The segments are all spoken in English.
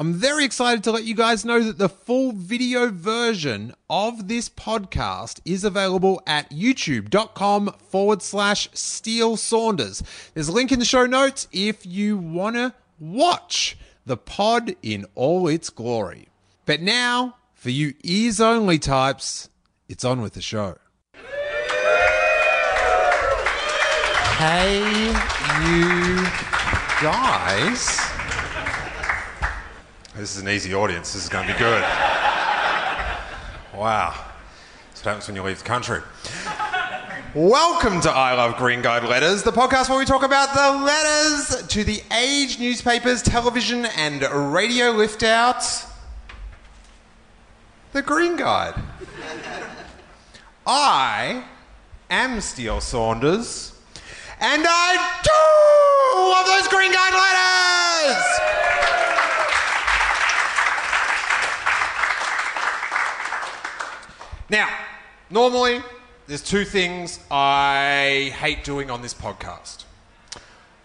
I'm very excited to let you guys know that the full video version of this podcast is available at youtube.com forward slash Steele Saunders. There's a link in the show notes if you want to watch the pod in all its glory. But now, for you ears only types, it's on with the show. Hey, you guys. This is an easy audience. This is going to be good. Wow. That's what happens when you leave the country. Welcome to I Love Green Guide Letters, the podcast where we talk about the letters to the age newspapers, television, and radio lift out. The Green Guide. I am Steele Saunders, and I do love those Green Guide letters! Now, normally, there's two things I hate doing on this podcast.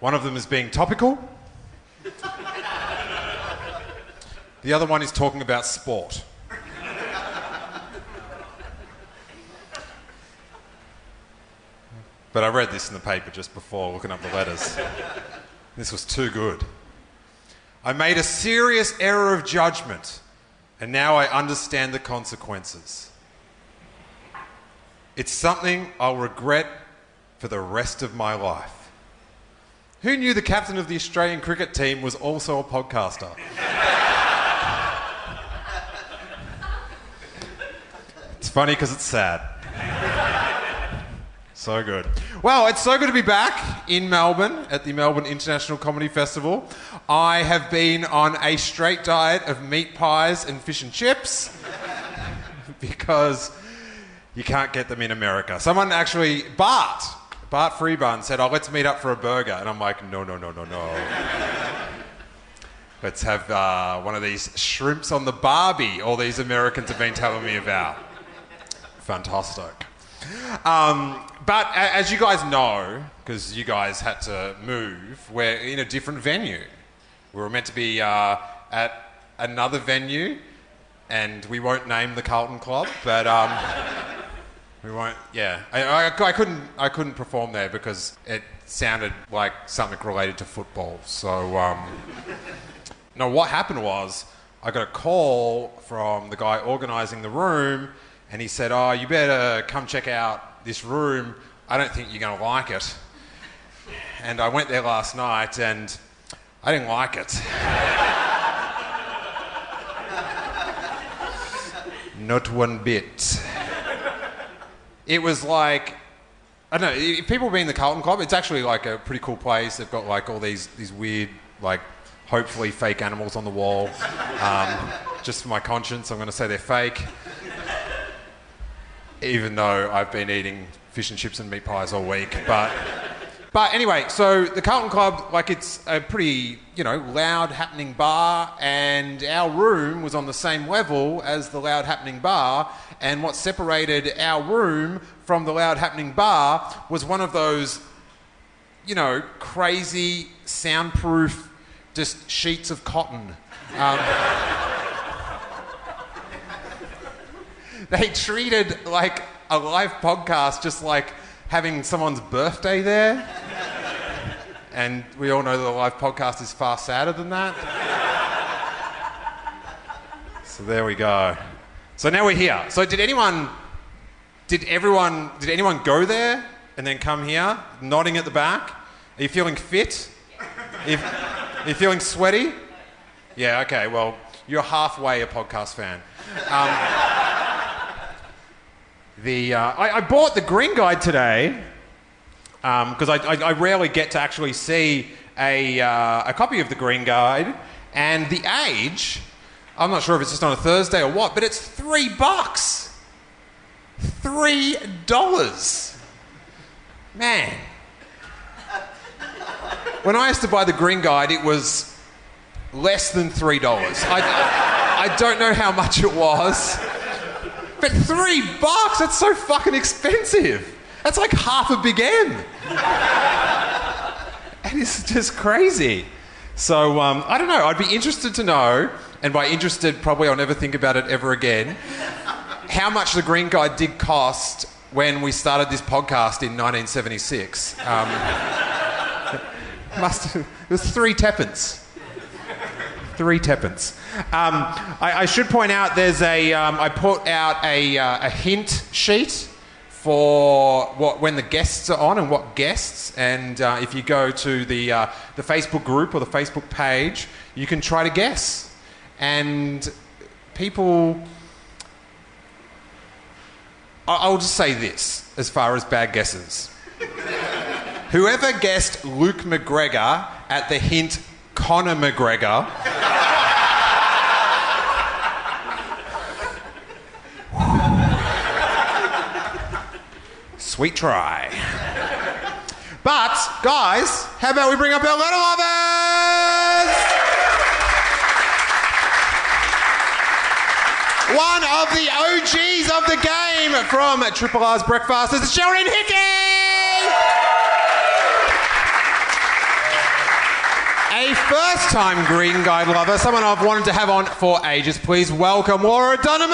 One of them is being topical. the other one is talking about sport. But I read this in the paper just before looking up the letters. This was too good. I made a serious error of judgment, and now I understand the consequences. It's something I'll regret for the rest of my life. Who knew the captain of the Australian cricket team was also a podcaster? it's funny because it's sad. So good. Well, it's so good to be back in Melbourne at the Melbourne International Comedy Festival. I have been on a straight diet of meat pies and fish and chips because you can't get them in America. Someone actually, Bart, Bart Freebairn said, Oh, let's meet up for a burger. And I'm like, No, no, no, no, no. let's have uh, one of these shrimps on the Barbie, all these Americans have been telling me about. Fantastic. Um, but as you guys know, because you guys had to move, we're in a different venue. We were meant to be uh, at another venue, and we won't name the Carlton Club, but um, we won't. Yeah, I, I, I couldn't. I couldn't perform there because it sounded like something related to football. So um, no, what happened was I got a call from the guy organising the room, and he said, "Oh, you better come check out this room. I don't think you're going to like it." And I went there last night, and I didn't like it. Not one bit. It was like I don't know. If people in the Carlton Club, it's actually like a pretty cool place. They've got like all these these weird, like hopefully fake animals on the wall. Um, just for my conscience, I'm going to say they're fake. Even though I've been eating fish and chips and meat pies all week, but but anyway, so the Carlton Club, like it's a pretty, you know, loud happening bar, and our room was on the same level as the loud happening bar. And what separated our room from the loud happening bar was one of those, you know, crazy soundproof, just sheets of cotton. Um, they treated like a live podcast just like having someone's birthday there. And we all know that a live podcast is far sadder than that. So there we go. So now we're here. So did anyone did everyone did anyone go there and then come here? Nodding at the back? Are you feeling fit? Are you, are you feeling sweaty? Yeah, okay, well, you're halfway a podcast fan. Um, the, uh, I, I bought the Green Guide today because I, I, I rarely get to actually see a, uh, a copy of the Green Guide. And the age, I'm not sure if it's just on a Thursday or what, but it's three bucks. Three dollars. Man. When I used to buy the Green Guide, it was less than three dollars. I, I don't know how much it was, but three bucks, that's so fucking expensive. That's like half a big M. and it's just crazy. So um, I don't know. I'd be interested to know, and by interested, probably I'll never think about it ever again. How much the Green Guide did cost when we started this podcast in 1976? Um, must it was three teppence. Three teppence. Um, I, I should point out there's a. Um, I put out a, uh, a hint sheet for what when the guests are on and what guests. And uh, if you go to the uh, the Facebook group or the Facebook page, you can try to guess. And people, I'll just say this as far as bad guesses. Whoever guessed Luke McGregor at the hint Conor McGregor. Sweet try. But, guys, how about we bring up our letter lovers? One of the OGs of the game from Triple R's Breakfast is Geraldine Hickey! A first time Green Guide lover, someone I've wanted to have on for ages. Please welcome Laura Donovan!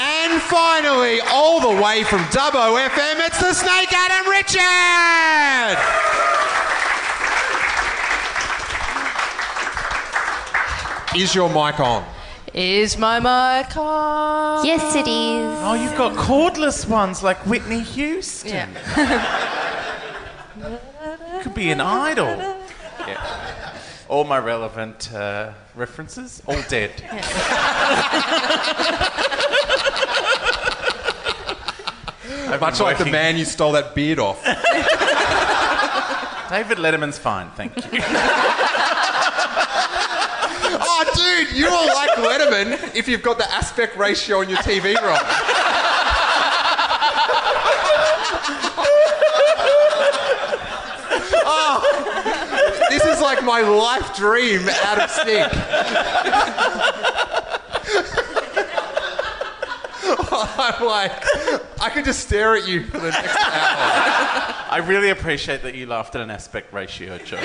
And finally, all the way from Dubbo FM, it's the Snake Adam Richard! Is your mic on? Is my mic on? Yes, it is. Oh, you've got cordless ones like Whitney Houston. Yeah. Could be an idol. Yeah. All my relevant uh, references, all dead. I've Much like the man you stole that beard off. David Letterman's fine, thank you. Dude, you're like Letterman if you've got the aspect ratio on your TV wrong. oh, this is like my life dream out of sync. I'm like, I could just stare at you for the next hour. I really appreciate that you laughed at an aspect ratio joke.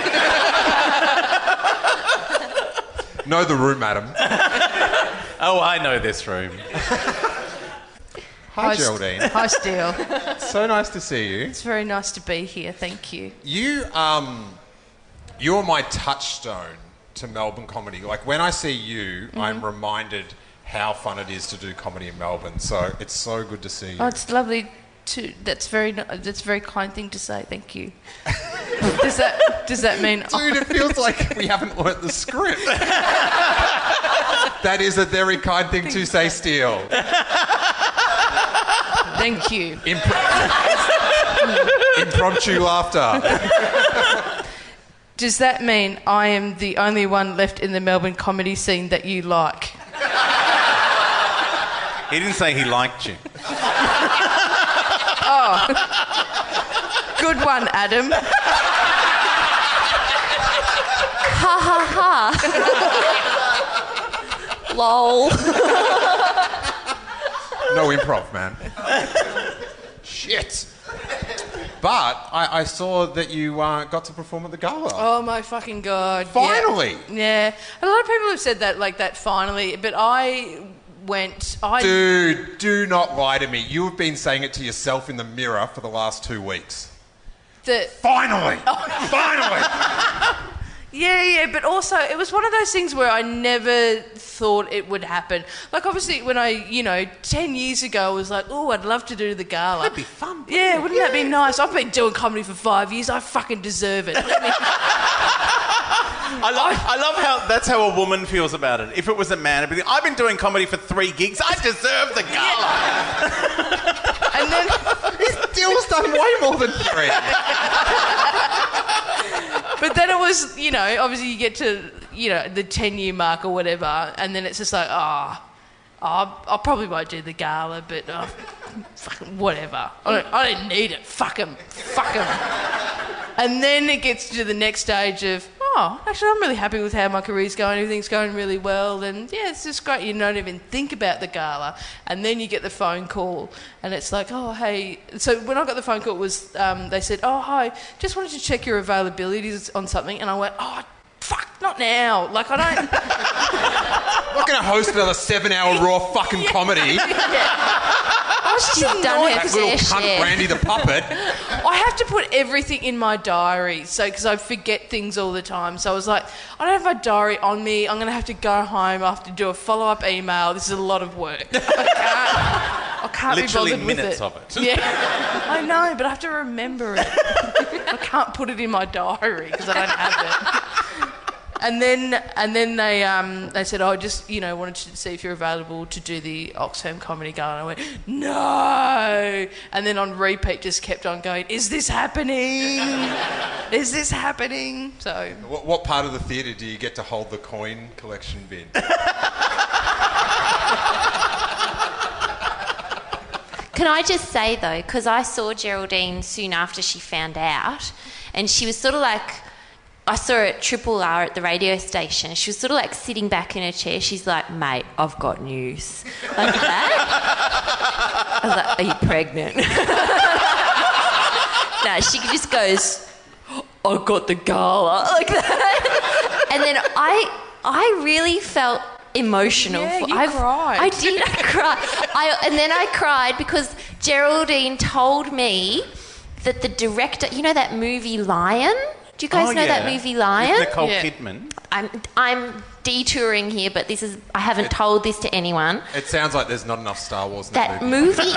Know the room, madam. Oh, I know this room. Hi, St- Geraldine. Hi, Steele. So nice to see you. It's very nice to be here. Thank you. You, um, you're my touchstone to Melbourne comedy. Like when I see you, I'm reminded how fun it is to do comedy in Melbourne. So it's so good to see you. Oh, it's lovely to. That's very. That's a very kind thing to say. Thank you. does that Does that mean? Dude, it feels like we haven't learnt the script. that is a very kind thing to say, Steele. Thank you. Impromptu laughter. Does that mean I am the only one left in the Melbourne comedy scene that you like? He didn't say he liked you. Good one, Adam. Ha ha ha. Lol. No improv, man. Shit. But I, I saw that you uh, got to perform at the gala. Oh my fucking god! yeah. Finally. Yeah. a lot of people have said that, like that. Finally, but I went. I Dude, do not lie to me. You have been saying it to yourself in the mirror for the last two weeks. the, Finally! Finally! Yeah, yeah, but also it was one of those things where I never thought it would happen. Like obviously when I, you know, ten years ago I was like, oh, I'd love to do the gala. That'd be fun, Yeah, wouldn't that be nice? I've been doing comedy for five years. I fucking deserve it. Let me- I love, I love how that's how a woman feels about it. If it was a man, it'd be, I've been doing comedy for three gigs. I deserve the gala. and then Dill's done way more than three. but then it was, you know, obviously you get to, you know, the 10 year mark or whatever, and then it's just like, ah, oh, I probably won't do the gala, but oh, whatever. I don't, I don't need it. Fuck 'em. Fuck 'em. And then it gets to the next stage of, oh, actually, I'm really happy with how my career's going. Everything's going really well, and yeah, it's just great. You don't even think about the gala, and then you get the phone call, and it's like, oh, hey. So when I got the phone call, it was um, they said, oh, hi, just wanted to check your availabilities on something, and I went, oh. Fuck, not now. Like, I don't. I'm not going to host another seven-hour raw fucking comedy. I was just She's done annoyed her That 'cause little fair cunt share. Brandy the puppet. I have to put everything in my diary, so because I forget things all the time. So I was like, I don't have my diary on me. I'm going to have to go home. I have to do a follow up email. This is a lot of work. I can't. I can't Literally be bothered minutes with of it. Yeah, I know, but I have to remember it. I can't put it in my diary because I don't have it. And then, and then they, um, they said, "Oh, just you know, wanted to see if you're available to do the Oxfam Comedy Gala." And I went, "No!" And then on repeat, just kept on going, "Is this happening? Is this happening?" So What, what part of the theatre do you get to hold the coin collection bin? Can I just say though, because I saw Geraldine soon after she found out, and she was sort of like, I saw her at Triple R at the radio station. She was sort of like sitting back in her chair. She's like, "Mate, I've got news," like that. I was like, "Are you pregnant?" no, she just goes, "I got the gala," like that. And then I, I really felt emotional. Yeah, you I, cried. I did. I cried. I, and then I cried because Geraldine told me that the director, you know that movie Lion? Do you guys Oh, know that yeah. movie With Lion? Nicole Yeah. Kidman. I'm I'm detouring here, but this is I haven't told this to anyone. It sounds like there's not enough Star Wars in that, That movie. movie.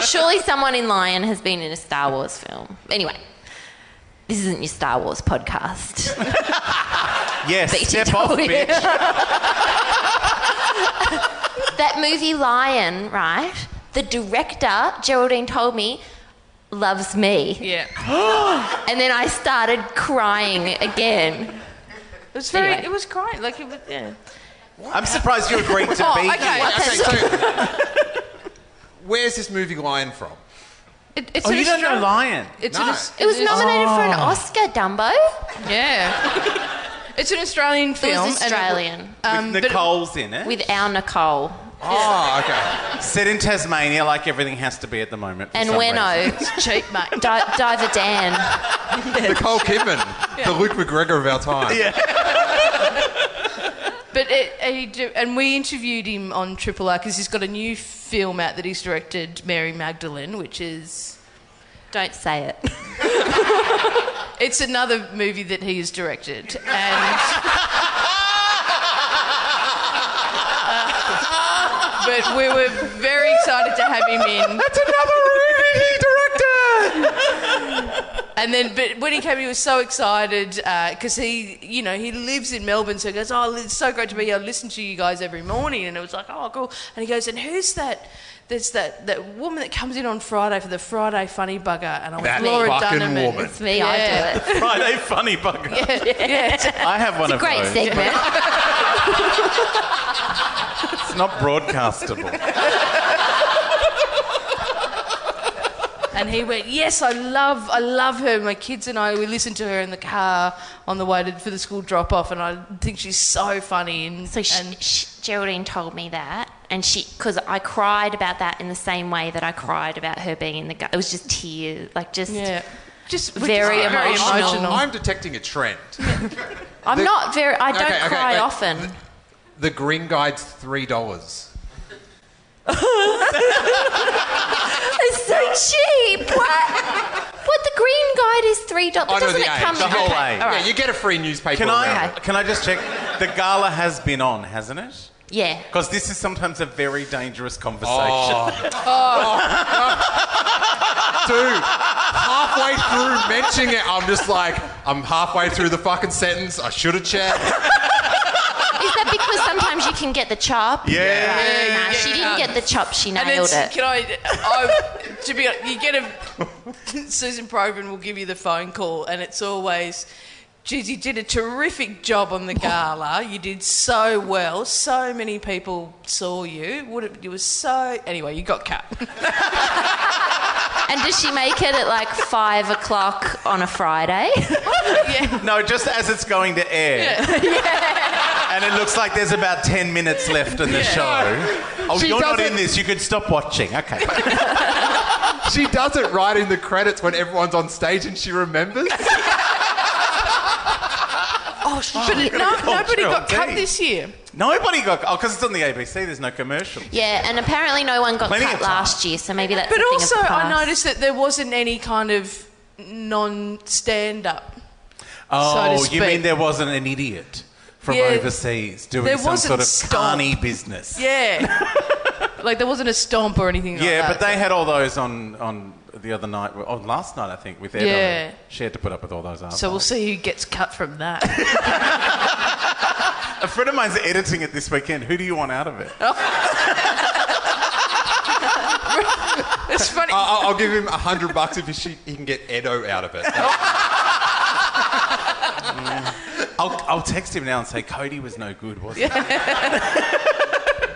Surely someone in Lion has been in a Star Wars film. Anyway, this isn't your Star Wars podcast. Yes, Beat step off, to bitch. that movie Lion, right? The director, Geraldine told me, loves me. yeah, And then I started crying again. it was very. Anyway. It was great. Like it was. Yeah. I'm surprised you agreed to Oh, be okay. here. Okay, so where's this movie Lion from? It, it's Oh, you don't know Lion? It's No. an, It was is- nominated for an Oscar, Dumbo. Yeah. it's an Australian It film. was and it- Australian. um, With but- Nicole's in it. With our Nicole. Oh, okay. Set in Tasmania, like everything has to be at the moment. For And some Weno. It's cheap, mate. Di- Diver Dan. Nicole Kidman, the Luke McGregor of our time. Yeah. But it, he do, and we interviewed him on Triple R because he's got a new film out that he's directed, Mary Magdalene, which is Don't say it. it's another movie that he has directed, and. But we were very excited to have him in. That's another movie he directed. And then, but when he came, he was so excited uh, because he, you know, he lives in Melbourne. So he goes, "Oh, it's so great to be here. I listen to you guys every morning." And it was like, "Oh, cool." And he goes, "And who's that? There's that that woman that comes in on Friday for the Friday Funny Bugger." And I That went, "Laura fucking Dunham." woman. It's me, I do it. Friday Funny Bugger. Yeah, I have one of Great those. segment. It's not broadcastable. And he went, "Yes, I love, I love her. My kids and I, we listen to her in the car on the way to, for the school drop off, and I think she's so funny." And, So she, and she, Geraldine told me that, and she because I cried about that in the same way that I cried about her being in the. gu- It was just tears, like just. yeah, just Very just very emotional. emotional. I'm detecting a trend. I'm The- not very. I don't Okay, okay, cry wait. often. The The green Guide's three dollars. It's so cheap. What? what? The green guide is three dollars. I know Doesn't the it age, come? the whole okay, age. all Yeah, you get a free newspaper. Can around I it. can I just check? The gala has been on, hasn't it? Yeah. Because this is sometimes a very dangerous conversation. Oh. Dude, halfway through mentioning it, I'm just like, I'm halfway through the fucking sentence. I should have checked. Is that because sometimes you can get the chop? Yeah. Right. Nah, you she didn't get the chop. She nailed it's, it. can I, I, to be honest, you get a, Susan Provan will give you the phone call and it's always, geez, you did a terrific job on the gala. You did so well. So many people saw you. Would it, you were so, anyway, you got cut. And does she make it at like five o'clock on a Friday? yeah. No, just as it's going to air. And it looks like there's about 10 minutes left in the show. Oh, She you're not doesn't- in this. You could stop watching. Okay. She does it right in the credits when everyone's on stage and she remembers. Oh, sh- but it, no, nobody got cut this year. Nobody got. Oh, because it's on the ABC. There's no commercial. yeah, and apparently no one got Plenty cut of time. last year, so maybe that's But a thing also, of the I past. noticed that there wasn't any kind of non-stand-up. Oh, so to oh, you mean speak. there wasn't an idiot from Yeah. overseas doing There some wasn't sort of stomp. carny business? Yeah. like there wasn't a stomp or anything like Yeah, that. but they had all those on on the other night. Oh, last night I think with Ed. Yeah. it. She had to put up with all those. Assholes. So we'll see who gets cut from that. A friend of mine's editing it this weekend. Who do you want out of it? Oh. it's funny. I'll, I'll give him a hundred bucks if he, he can get Edo out of it. I'll, I'll text him now and say Cody was no good, wasn't he?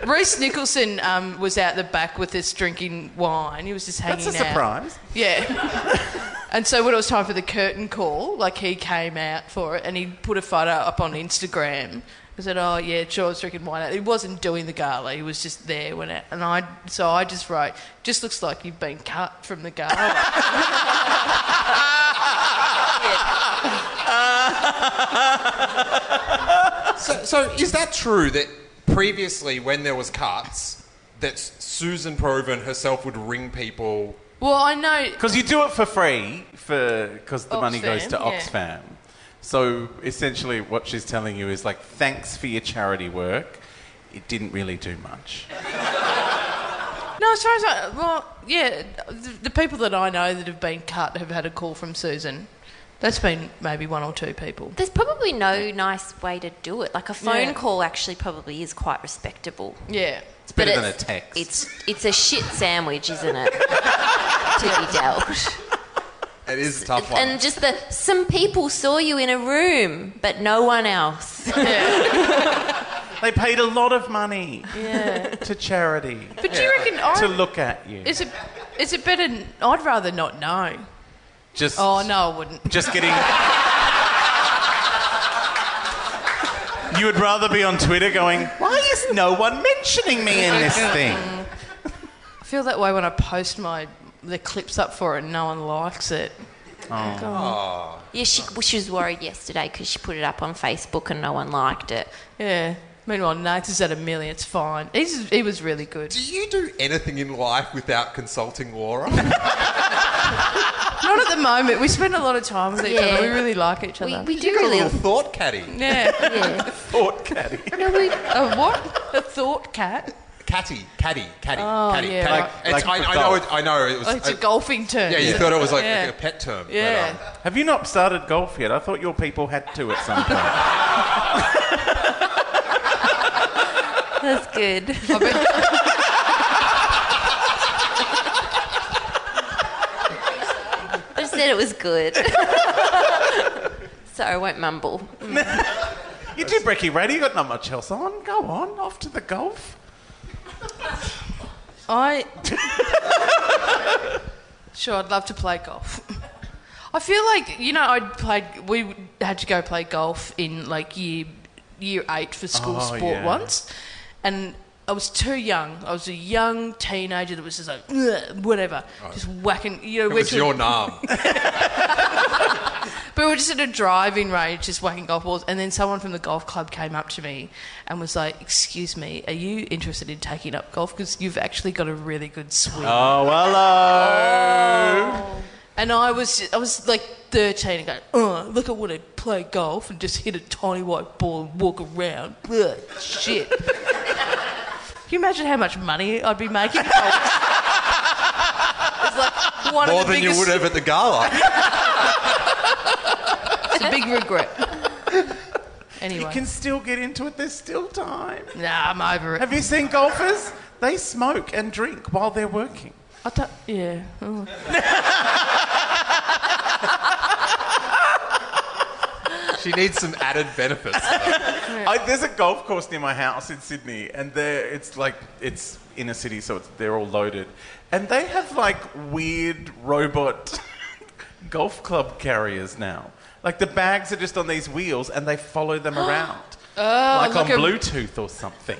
Rhys Nicholson um, was out the back with us drinking wine. He was just hanging That's a out. surprise. Yeah. and so when it was time for the curtain call, like he came out for it and he put a photo up on Instagram. I said, "Oh yeah, sure, I was drinking wine." He wasn't doing the gala; he was just there when it. And I, so I just wrote, "Just looks like you've been cut from the gala." So, so is that true that previously, when there was cuts, that Susan Provan herself would ring people? well, I know. Because you do it for free for because the money goes to Oxfam, yeah. Oxfam. So essentially, what she's telling you is like, thanks for your charity work. It didn't really do much. No, as far as I, well, yeah, the, the people that I know that have been cut have had a call from Susan. That's been maybe one or two people. There's probably no nice way to do it. Like a phone Yeah. call actually probably is quite respectable. Yeah. It's better But than a text. It's it's a shit sandwich, isn't it? to be dealt. It is a tough one. And just the some people saw you in a room, but no one else. They paid a lot of money Yeah. to charity But do you reckon I to look at you. is it is it better? I'd rather not know. Just, Oh no, I wouldn't. just getting. you would rather be on Twitter going, "Why is no one mentioning me in this thing?" I feel that way when I post my the clips up for it and no one likes it. Oh. Yeah, she, she was worried yesterday because she put it up on Facebook and no one liked it. Yeah. Meanwhile, Nate's is at a million. It's fine. He's, he was really good. do you do anything in life without consulting Laura? Not at the moment. We spend a lot of time with each Yeah. other. We really like each We, other. we do you got a really. little thought caddy. yeah. Yeah. Thought caddy. No, we, A what? A thought cat? Catty, caddy, caddy, Oh, caddy. yeah, caddy. right. It's- Like I, for I know. It, I know. It was. Oh, it's a golfing term. yeah, you thought it was like Yeah. a pet term. but, Yeah. um, Have you not started golf yet? I thought your people had to at some point. that's good. I bet- I just said it was good. so I won't mumble. You do Brecky Radio. You got not much else on. Go on, off to the golf. I. sure, I'd love to play golf. I feel like you know I played. We had to go play golf in like year year eight for school Oh, sport yeah. once, and I was too young. I was a young teenager that was just like "Ugh," whatever, just whacking. You know, it we're was to- your nom. But we were just at a driving range, just whacking golf balls, and then someone from the golf club came up to me and was like, "Excuse me, are you interested in taking up golf? Because you've actually got a really good swing." Oh, hello. And I was, I was like 13 and going, oh, look at what I play golf and just hit a tiny white ball and walk around. Ugh, shit. Can you imagine how much money I'd be making? it's like one More of the than you would have at the gala. It's a big regret. Anyway. You can still get into it. There's still time. nah, I'm over it. Have you seen golfers? They smoke and drink while they're working. I don't, yeah. She needs some added benefits. I, there's a golf course near my house in Sydney, and there it's like it's inner city, so it's, they're all loaded, and they have like weird robot golf club carriers now. Like the bags are just on these wheels, and they follow them oh, around, like, like on a- Bluetooth or something.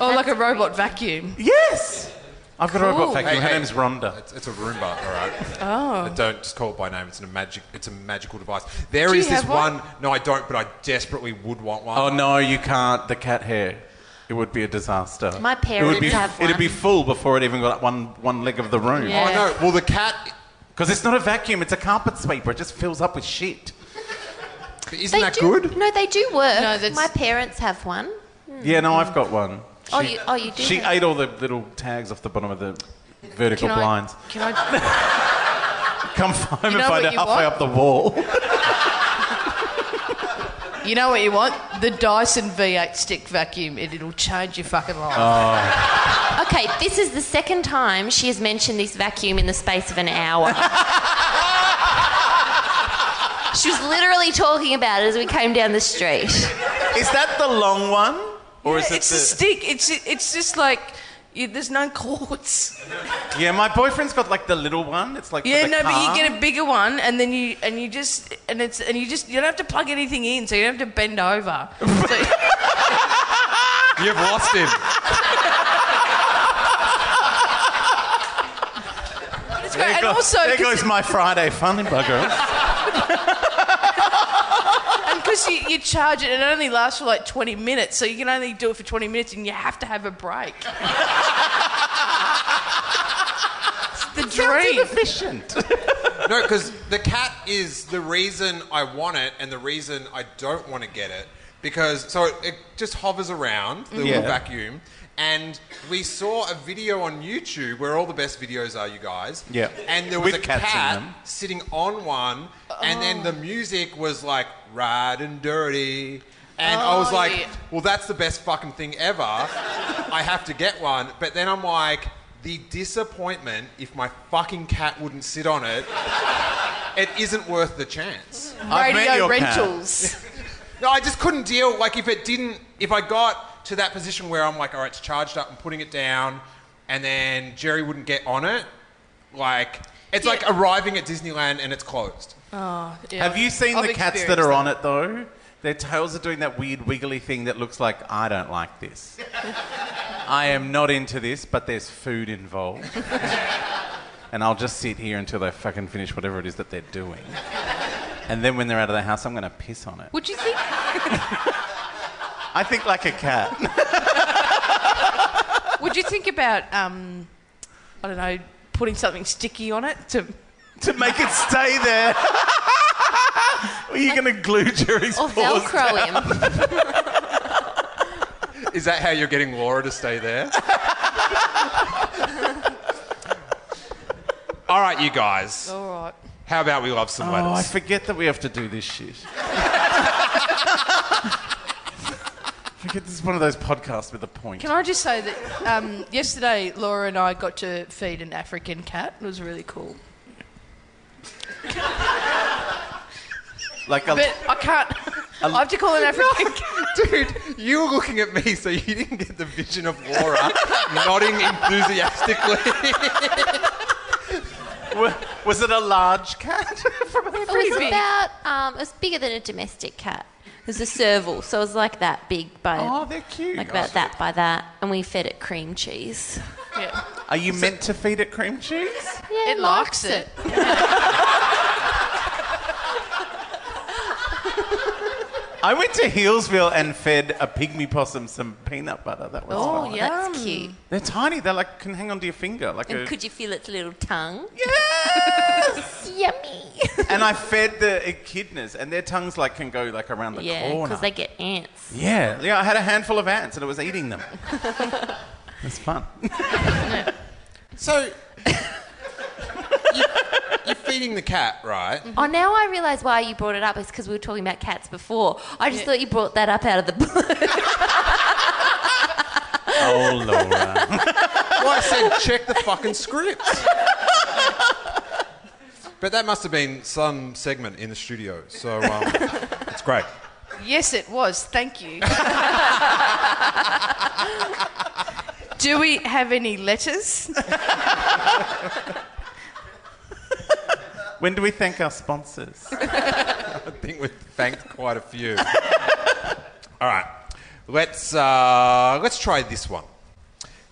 Oh, like a robot vacuum. Yes, I've got a robot vacuum. Hey, Her hey. name's Rhonda. It's, it's a Roomba, all right. Oh. Don't just call it by name. It's a magic. It's a magical device. There Do you is this have one? one? No, I don't. But I desperately would want one. Oh no, you can't. The cat hair. It would be a disaster. My it would parents be, have It'd be full before it even got one one leg of the room. Yeah. Oh no. Well, the cat. Because it's not a vacuum, it's a carpet sweeper. It just fills up with shit. Isn't They that do, good? No, they do work. No, that's- My parents have one. Yeah, no, I've got one. Oh, you- oh, you do She have- ate all the little tags off the bottom of the vertical Can I, blinds. can I? Come home and know find what it you halfway want? up the wall. You know what you want? The Dyson V8 stick vacuum. It, it'll change your fucking life. Oh. Okay, this is the second time she has mentioned this vacuum in the space of an hour. she was literally talking about it as we came down the street. is that the long one? Or is it it's the... a stick. It's it's just like you, there's no cords. Yeah, my boyfriend's got like the little one. It's like Yeah, no, but you get a bigger one, and then you and you just and it's and you just you don't have to plug anything in, so you don't have to bend over. So, You've lost him. it's There, great. And goes, also, there goes my Friday funny bugger. because you, you charge it, and it only lasts for like 20 minutes, so you can only do it for 20 minutes, and you have to have a break. the dream. efficient. No, because the cat is the reason I want it and the reason I don't want to get it. Because so it, it just hovers around the Yeah. little vacuum, and we saw a video on YouTube where all the best videos are, you guys. Yeah. And there was With a cats in cat them. sitting on one, and then oh. the music was like "Rad and Dirty." And I was Oh, like, yeah. well, that's the best fucking thing ever. I have to get one. But then I'm like, the disappointment if my fucking cat wouldn't sit on it, it isn't worth the chance. I've met Radio your cat. rentals. No, I just couldn't deal. Like, if it didn't, if I got to that position where I'm like, all right, it's charged up and putting it down, and then Jerry wouldn't get on it, like, it's like arriving at Disneyland and it's closed. Yeah. Have you seen I've the cats that experienced are on it though? Their tails are doing that weird wiggly thing that looks like I don't like this. I am not into this, but there's food involved. and I'll just sit here until they fucking finish whatever it is that they're doing. And then when they're out of the house, I'm going to piss on it. Would you think? I think like a cat. Would you think about um, I don't know, putting something sticky on it to? to make it stay there. Are you going to glue Jerry's Or paws Velcro down? him. Is that how you're getting Laura to stay there? all right, you guys. All right. How about we love some Oh, I forget that we have to do this shit. forget this is one of those podcasts with a point. Can I just say that um, yesterday Laura and I got to feed an African cat. It was really cool. like a, But I can't. I have to call an African cat. Dude, you were looking at me, so you didn't get the vision of Laura nodding enthusiastically. wa- was it a large cat? From a- It was about, um, it was bigger than a domestic cat. It was a serval, so it was like that big by, oh, they're cute. like about that by that. And we fed it cream cheese. Yeah. Are you meant to feed it cream cheese? Yeah, It likes it. I went to Healesville and fed a pygmy possum some peanut butter. That was Oh, fun. yeah. That's cute. They're tiny. They like can hang onto your finger. Like And a, could you feel its little tongue? yes. Yummy. and I fed the echidnas, and their tongues like can go like around the yeah, corner. because they get ants. Yeah, yeah. I had a handful of ants, and it was eating them. That's fun. so, you're feeding the cat, right? Oh, now I realise why you brought it up. It's because we were talking about cats before. I just thought you brought that up out of the blue. Oh, Laura. Well, I said check the fucking script. But that must have been some segment in the studio, so um, it's great. Yes, it was. Thank you. Do we have any letters? When do we thank our sponsors? I think we've thanked quite a few. All right, let's uh, let's try this one.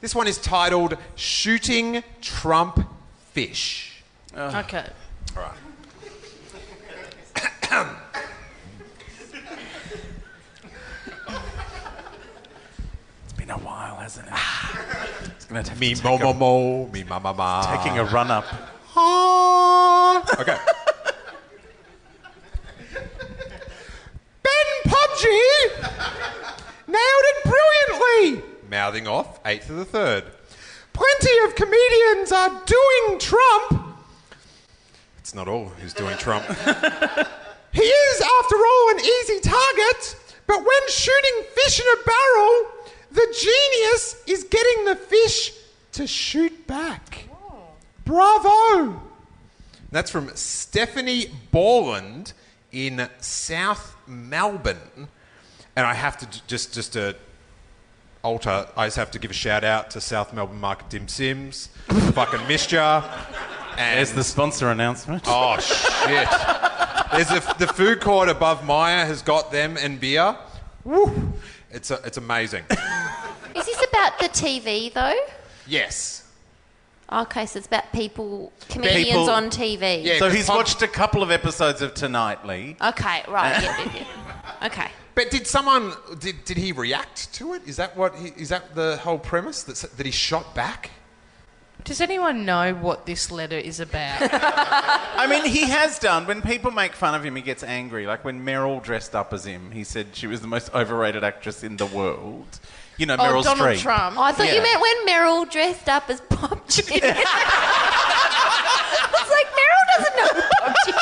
This one is titled "Shooting Trump Fish." Okay. All right. It's been a while, hasn't it? It's gonna have Me to mo take mo mo, me ma ma ma. taking a run up. Okay. ben Pobjie nailed it brilliantly. Mouthing off, eighth of the third. Plenty of comedians are doing Trump. It's not all who's doing Trump. he is, after all, an easy target. But when shooting fish in a barrel, the genius is getting the fish to shoot back. Bravo! That's from Stephanie Borland in South Melbourne. And I have to just just to alter, I just have to give a shout out to South Melbourne Market Dim Sims. Fucking missed ya. And There's the sponsor announcement. Oh shit! There's a, the food court above Myer has got them and beer. Woo! It's a, it's amazing. Is this about the TV though? Yes. Okay, so it's about people, comedians People- on TV. Yeah. so 'cause he's Pub- watched a couple of episodes of Tonightly. Okay, right. yeah, yeah, yeah. Okay. But did someone did, did he react to it? Is that what he, is that the whole premise that that he shot back? Does anyone know what this letter is about? I mean, he has done. When people make fun of him, he gets angry. Like when Meryl dressed up as him, he said she was the most overrated actress in the world. You know, oh, Meryl Donald Streep. Trump. Oh, I thought Yeah. you meant when Meryl dressed up as Pobjie. I was like, Meryl doesn't know who Pop G.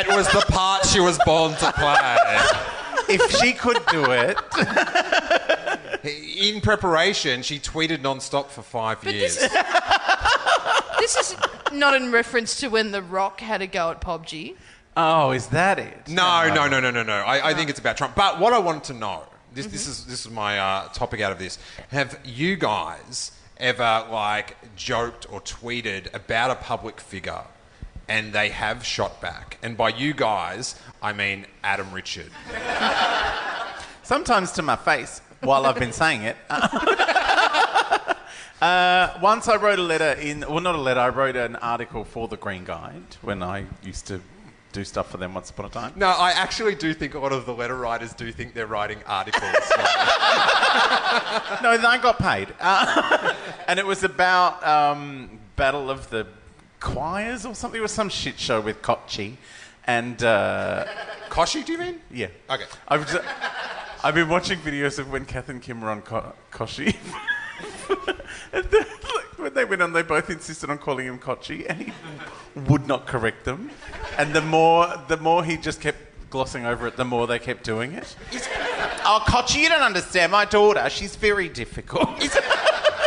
It was the part she was born to play. If she could do it, In preparation, she tweeted non-stop for five years. this- This is not in reference to when The Rock had a go at Pobjie. oh, is that it? No, no, no, no, no, no. I, I think it's about Trump. But what I wanted to know, this, this is this is my uh, topic out of this. Have you guys ever like joked or tweeted about a public figure, and they have shot back? And by you guys, I mean Adam Richard. Sometimes to my face while I've been saying it. Uh, once I wrote a letter in, well, not a letter, I wrote an article for the Green Guide when I used to do stuff for them once upon a time. No, I actually do think a lot of the letter writers do think they're writing articles. No, I got paid. Uh, and it was about um, Battle of the Choirs or something. It was some shit show with Kochi. And uh, Koshi, do you mean? yeah. Okay. I've, ju- I've been watching videos of when Kath and Kim were on Ko- Koshi. And when they went on, they both insisted on calling him Kochi, and he would not correct them. And the more, the more he just kept glossing over it, the more they kept doing it. oh, Kochi, you don't understand. My daughter, she's very difficult. Is,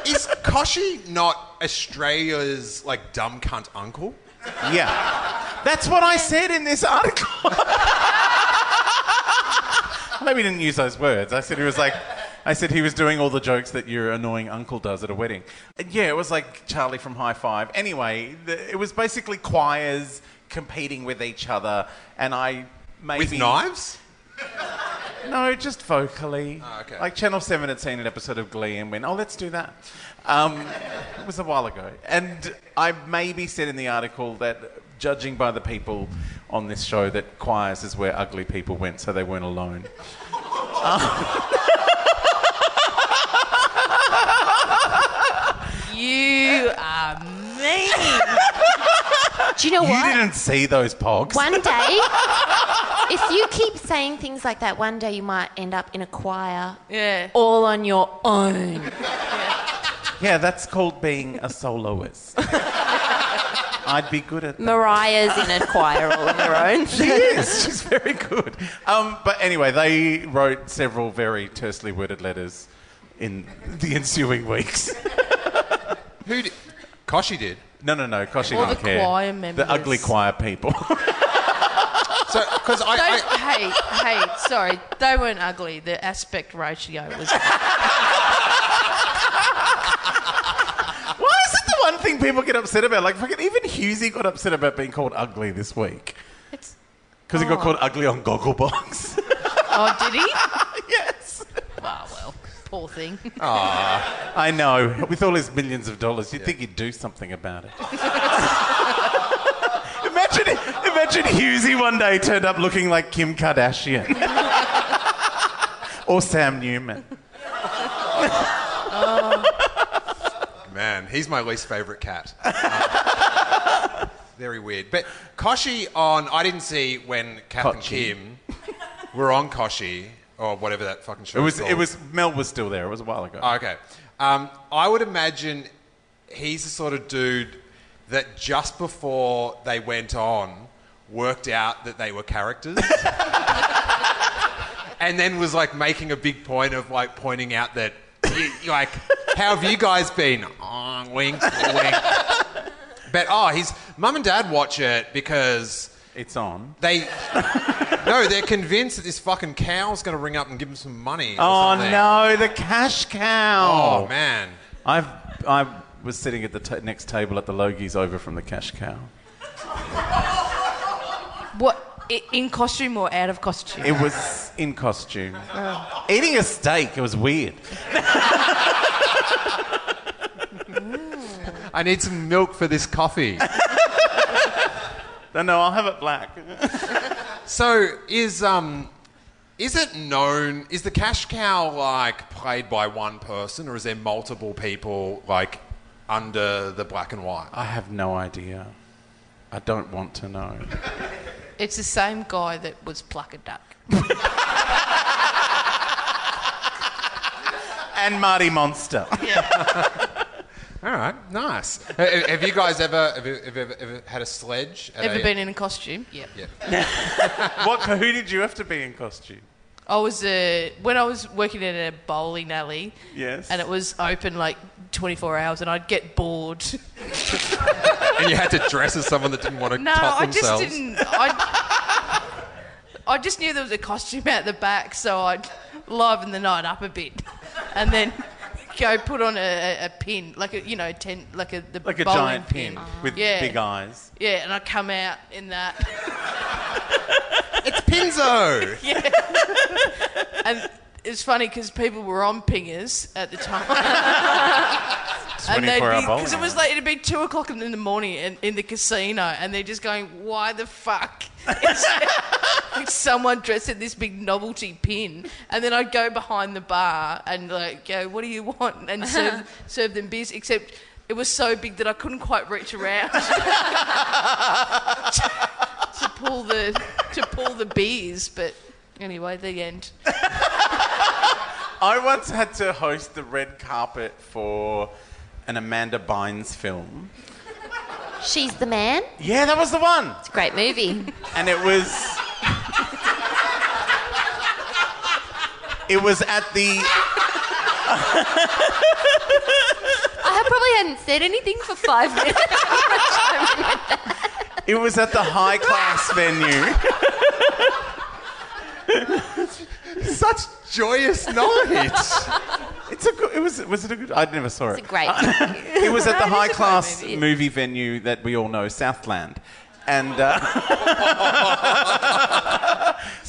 is Koshi not Australia's like dumb cunt uncle? Yeah. That's what I said in this article. Maybe he didn't use those words. I said he was like, I said he was doing all the jokes that your annoying uncle does at a wedding. And yeah, it was like Charlie from High Five. Anyway, the, it was basically choirs competing with each other, and I maybe With knives? no, just vocally. Oh, okay. Like Channel 7 had seen an episode of Glee and went, oh, let's do that. Um, it was a while ago. And I maybe said in the article that, judging by the people on this show, that choirs is where ugly people went, so they weren't alone. You are mean. Do you know what? You didn't see those pogs. One day, if you keep saying things like that, one day you might end up in a choir Yeah. all on your own. Yeah, that's called being a soloist. I'd be good at that. Mariah's in a choir all on her own. She is. She's very good. Um, but anyway, they wrote several very tersely worded letters in the ensuing weeks. Who did? Koshi did. No, no, no. Koshi Or don't the care. choir members. The ugly choir people. So because I, They, I, hey, hey, sorry, they weren't ugly. The aspect ratio was. Why is it the one thing people get upset about? Like, fucking even Hughesy got upset about being called ugly this week. It's, Because he got Oh. called ugly on Gogglebox. oh, did he? yes. Well, poor thing. Ah, I know. With all his millions of dollars, you'd think he'd do something about it. imagine, imagine Hughesy one day turned up looking like Kim Kardashian. or Sam Newman. man, he's my least favorite cat. Uh, very weird. But Koshi on, I didn't see when Kath and Kim were on Koshi or whatever that fucking show It was, it was, Mel was still there. It was a while ago. Oh, okay. Um, I would imagine he's the sort of dude that just before they went on worked out that they were characters. and then was like making a big point of like pointing out that, you, like, how have you guys been? Oh, wink, wink. But oh, his mum and dad watch it because It's on. they. no, they're convinced that this fucking cow's going to ring up and give them some money. or Oh something. no, the cash cow. Oh, man. I've I was sitting at the ta next table at the Logies over from the cash cow. What? i- In costume or out of costume? It was in costume. Oh. Eating a steak, it was weird. I need some milk for this coffee. No, no, I'll have it black. so is um is it known is the cash cow like played by one person or is there multiple people like under the black and white? I have no idea. I don't want to know. It's the same guy that was Plucka Duck. And Marty Monster. All right, nice. Ha- have you guys ever have you, have you ever, ever had a sledge? At Ever a, been in a costume? Yep. Yeah. what? Who did you have to be in costume? I was uh, when I was working in a bowling alley. Yes. And it was open like 24 hours, and I'd get bored. and you had to dress as someone that didn't want to No, top I themselves. just didn't. I, I just knew there was a costume out the back, so I'd liven the night up a bit, and then go put on a, a, a pin, like a you know, ten, like a the Like a bowling giant pin with Yeah. big eyes. Yeah, and I come out in that, It's Pinzo. Yeah, and it's funny because people were on pingers at the time. And 24 hour because it was like it'd be two o'clock in the morning in, in the casino, and they're just going, "Why the fuck?" is someone dressed in this big novelty pin, and then I'd go behind the bar and like go, "What do you want?" and serve serve them beers. Except it was so big that I couldn't quite reach around to, to pull the to pull the beers. But anyway, the end. I once had to host the red carpet for an Amanda Bynes film. She's the man. Yeah, that was the one. It's a great movie. And it was. It was at the. I probably hadn't said anything for five minutes. It was at the high class venue. Such joyous night. It's a good. It was. Was it a good? I never saw it. It's it. a great movie. It was at the It is a high class movie. movie venue that we all know, Southland. And uh,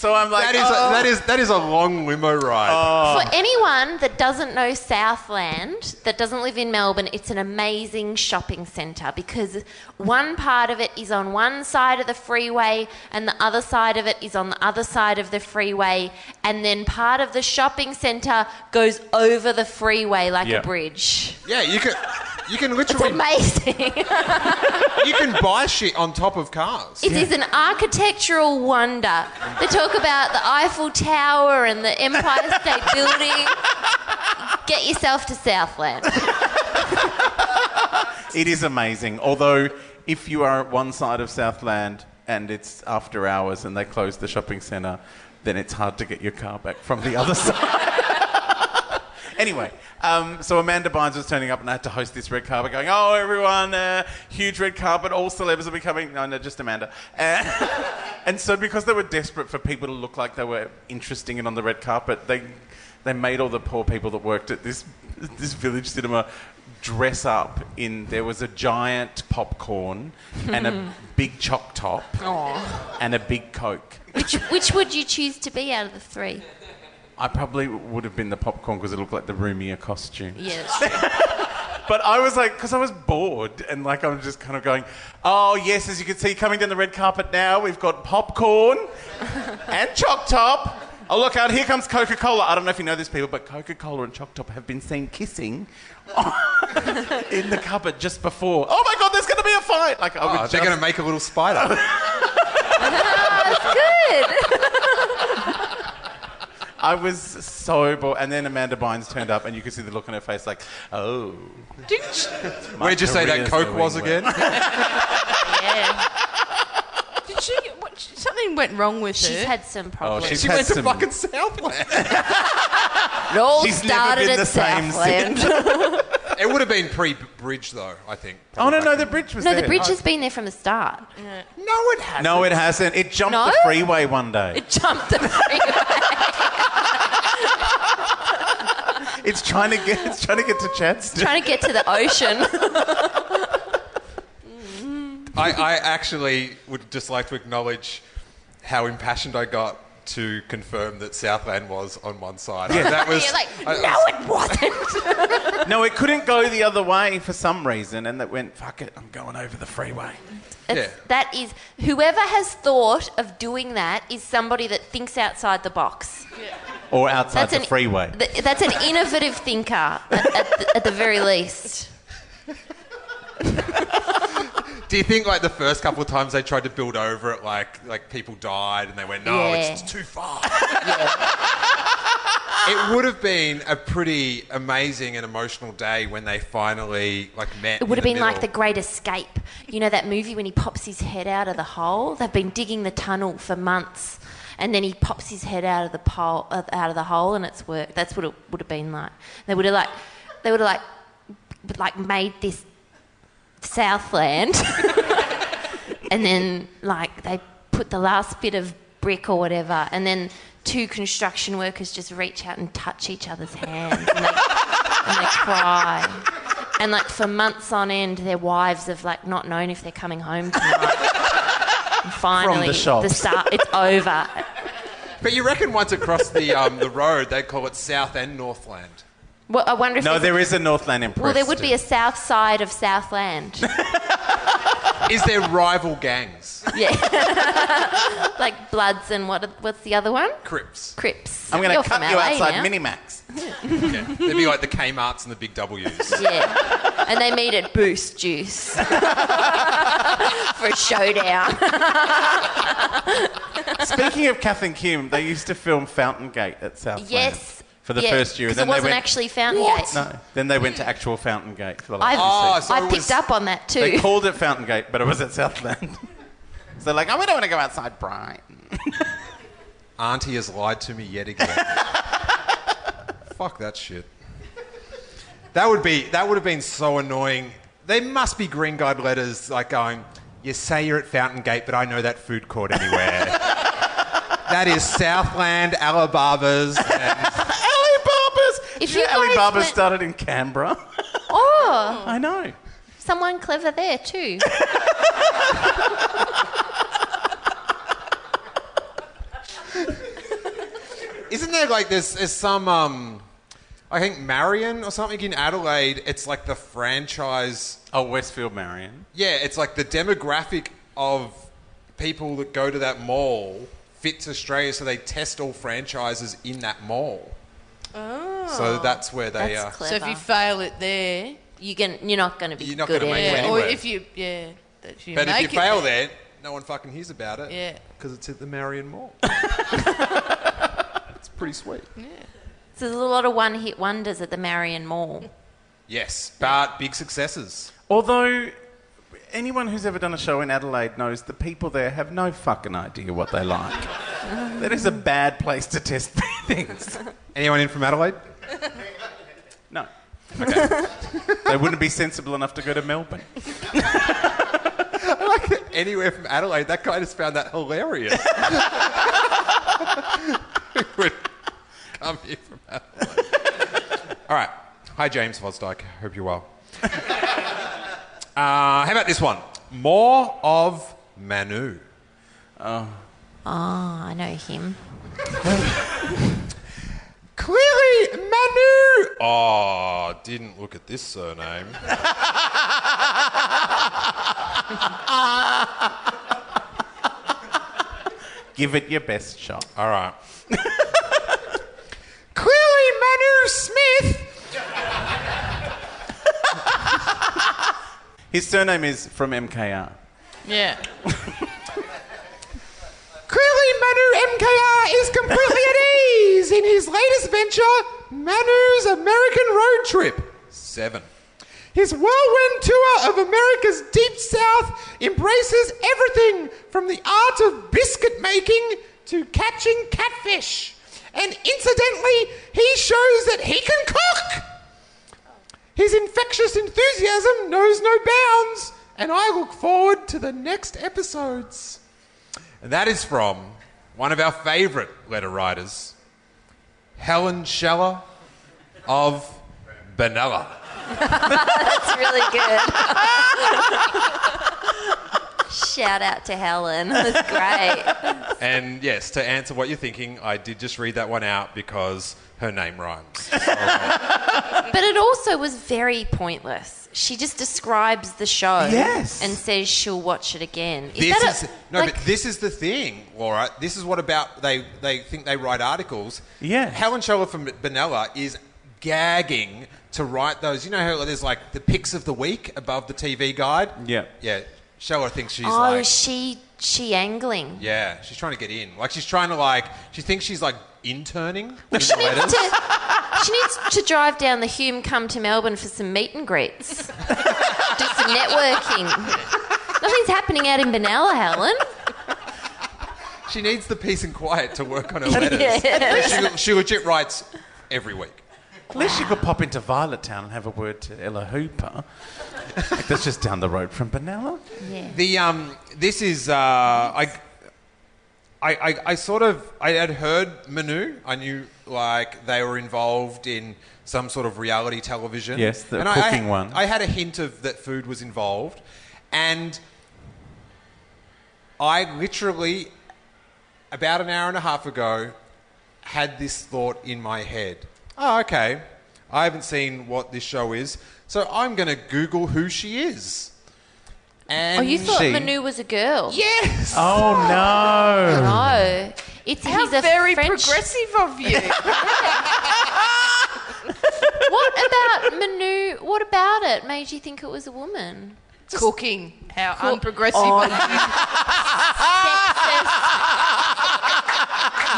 so I'm like, That is, oh. a, that oh. is that is a long limo ride. Oh. For anyone that doesn't know Southland, that doesn't live in Melbourne, it's an amazing shopping centre because one part of it is on one side of the freeway and the other side of it is on the other side of the freeway, and then part of the shopping centre goes over the freeway like Yeah. a bridge. yeah, you can you can It's literally amazing. you can buy shit on top of cars. It is an architectural wonder. They talk about the Eiffel Tower and the Empire State Building. Get yourself to Southland. It is amazing. Although, if you are at one side of Southland and it's after hours and they close the shopping centre, then it's hard to get your car back from the other side. Anyway, um, so Amanda Bynes was turning up and I had to host this red carpet going, oh, everyone, uh, huge red carpet, all celebs will be coming. No, no, just Amanda. And, and so because they were desperate for people to look like they were interesting and on the red carpet, they, they made all the poor people that worked at this, this village cinema dress up in, there was a giant popcorn and a big choc top and a big Coke. Which, which would you choose to be out of the three? I probably would have been the popcorn because it looked like the roomier costume. Yeah. But I was like, because I was bored and like I'm just kind of going, oh yes, as you can see, coming down the red carpet now, we've got popcorn and Choc Top. Oh look out! Here comes Coca Cola. I don't know if you know this, people, but Coca Cola and Choc Top have been seen kissing in the cupboard just before. Oh my God! There's going to be a fight. Like I Oh, would they're just- going to make a little spider. That's good. I was so bored. And then Amanda Bynes turned up, and you could see the look on her face, like, oh. Didn't Where'd you say that Coke was again? Yeah. Did she what, something went wrong with her. She's her? had some oh, problems. she's she had went to some- fucking Southland. it all She's never started been at the same Southland. it would have been pre-bridge though, I think. Oh no, Probably no, the bridge was No, there. the bridge oh. has been there from the start. No, it hasn't. No, it hasn't. It jumped No? the freeway one day. It jumped the freeway. It's trying to get. It's trying to get to Chadstone. trying to get to the ocean. I, I actually would just like to acknowledge how impassioned I got to confirm that Southland was on one side. Yeah, that was. You're like, I- no, it wasn't. No, it couldn't go the other way for some reason, and that went. Fuck it, I'm going over the freeway. It's, Yeah. That is, whoever has thought of doing that is somebody that thinks outside the box. Yeah. Or outside That's the an freeway. th- that's an innovative thinker at, at, the, at the very least. Do you think like the first couple of times they tried to build over it, like like people died and they went, no, Yeah. it's too far. it would have been a pretty amazing and emotional day when they finally like met. It would have been like the. Great Escape. You know that movie when he pops his head out of the hole? They've been digging the tunnel for months, and then he pops his head out of the pole, out of the hole, and it's worked. That's what it would have been like. They would have like, they would have like, like made this Southland, and then like they put the last bit of brick or whatever, and then two construction workers just reach out and touch each other's hands, and they, and they cry. And like for months on end, their wives have like not known if they're coming home tonight. And finally, shops. start, it's over. But you reckon once across the um, the road, they call it South and Northland. Well, I wonder if No, there's a Northland Empress. well, there would be a south side of Southland. Is there rival gangs? yeah, like Bloods and what? What's the other one? Crips. Crips. I'm going to cut you LA outside now. Minimax. Yeah. There'd be like the Kmart's and the big W's. Yeah, and they meet at Boost Juice for a showdown. Speaking of Kath and Kim, they used to film Fountain Gate at Southland. Yes. For the yeah, first year. 'cause Then it wasn't they went, actually Fountain Gate. No. Then they went to actual Fountain Gate for the I, last Oh, so I picked was- up on that too. They called it Fountain Gate, but it was at Southland. so they're like, oh, we don't want to go outside Brighton. Auntie has lied to me yet again. Fuck that shit. That would be that would have been so annoying. There must be green guide letters like going, you say you're at Fountain Gate, but I know that food court anywhere. that is Southland, Alibaba's, and Alibaba's! If Did you you know Alibaba went- started in Canberra? oh, I know. someone clever there too. Isn't there like there's, there's some um, I think Marion or something in Adelaide. It's like the franchise. Oh, Westfield Marion. Yeah, it's like the demographic of people that go to that mall fits Australia, so they test all franchises in that mall. Oh, so that's where they That's are. clever. So if you fail it there, you can, you're not going to be You're not good gonna at make it. it yeah, or anywhere. if you yeah, if you But if make you it fail there, there, no one fucking hears about it. Yeah. because it's at the Marion Mall. it's pretty sweet. Yeah. So there's a lot of one-hit wonders at the Marion Mall. Yes, but big successes. Although, anyone who's ever done a show in Adelaide knows the people there have no fucking idea what they like. that is a bad place to test things. Anyone in from Adelaide? they wouldn't be sensible enough to go to Melbourne. Anywhere from Adelaide, that guy just found that hilarious. Who would come here from Adelaide? All right. Hi, James Fosdyke. Hope you're well. Uh, how about this one? More of Manu. Oh, I know him. Clearly, Manu. Oh, didn't look at this surname. Give it your best shot. All right. Clearly, Manu Smith. His surname is from MKR. Yeah. Manu MKR is completely at ease in his latest venture, Manu's American Road Trip. Seven. His whirlwind tour of America's deep south embraces everything from the art of biscuit making to catching catfish. And incidentally, he shows that he can cook. His infectious enthusiasm knows no bounds, and I look forward to the next episodes. And that is from one of our favourite letter writers, Helen Scheller of Benalla. That's really good. Shout out to Helen. That's great. And yes, to answer what you're thinking, I did just read that one out because her name rhymes. But it also was very pointless. She just describes the show Yes. and says she'll watch it again. Is this that is a- no, like- but this is the thing, Laura. This is what about they they think they write articles. Yeah. Helen Scheller from Benalla is gagging to write those. You know how there's like the picks of the week above the TV guide. Yeah. Yeah. Scheller thinks she's oh, like is she she angling? yeah, she's trying to get in. Like she's trying to like she thinks she's like interning in She needs, to, she needs to drive down the Hume, come to Melbourne for some meet and greets. Do some networking. Nothing's happening out in Benalla, Helen. She needs the peace and quiet to work on her letters. Yeah. she, she legit writes every week. At least you could pop into Violet Town and have a word to Ella Hooper. Like, that's just down the road from Benalla. Yeah. The um, this is uh, I, I, I, I sort of I had heard Manu. I knew like they were involved in some sort of reality television. Yes, the And I- cooking I, one. I had a hint of that food was involved, and I literally about an hour and a half ago had this thought in my head. Oh, okay. I haven't seen what this show is, so I'm going to Google who she is. And Oh, you thought She- Manu was a girl? Yes. Oh no! No. It's How he's a very French. progressive of you. What about Manu? What about it made you think it was a woman? Cooking. How Cook- unprogressive Oh, of you.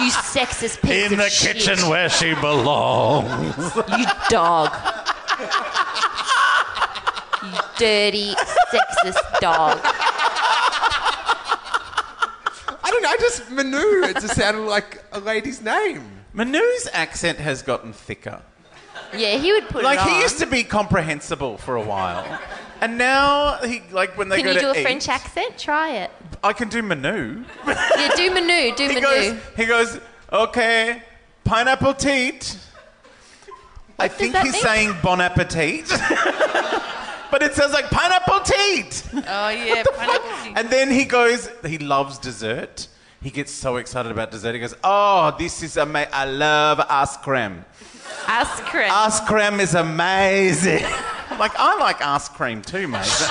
You sexist piece In of the shit. kitchen where she belongs. You dog. You dirty, sexist dog. I don't know. I just Manu. It just sounded like a lady's name. Manu's accent has gotten thicker. Yeah, he would put Like it on. he used to be comprehensible for a while, and now he like when they Can go you to do a eat, French accent? Try it. I can do Manu. Yeah, do Manu. Do He Manu. goes, he goes, okay, pineapple teat. I think that he's mean? saying bon appetit. but it sounds like pineapple teat. Oh, yeah. pineapple. And then he goes, he loves dessert. He gets so excited about dessert. He goes, oh, this is amazing. I love ice cream. Ice cream. Ice cream is amazing. like, I like ice cream too, mate.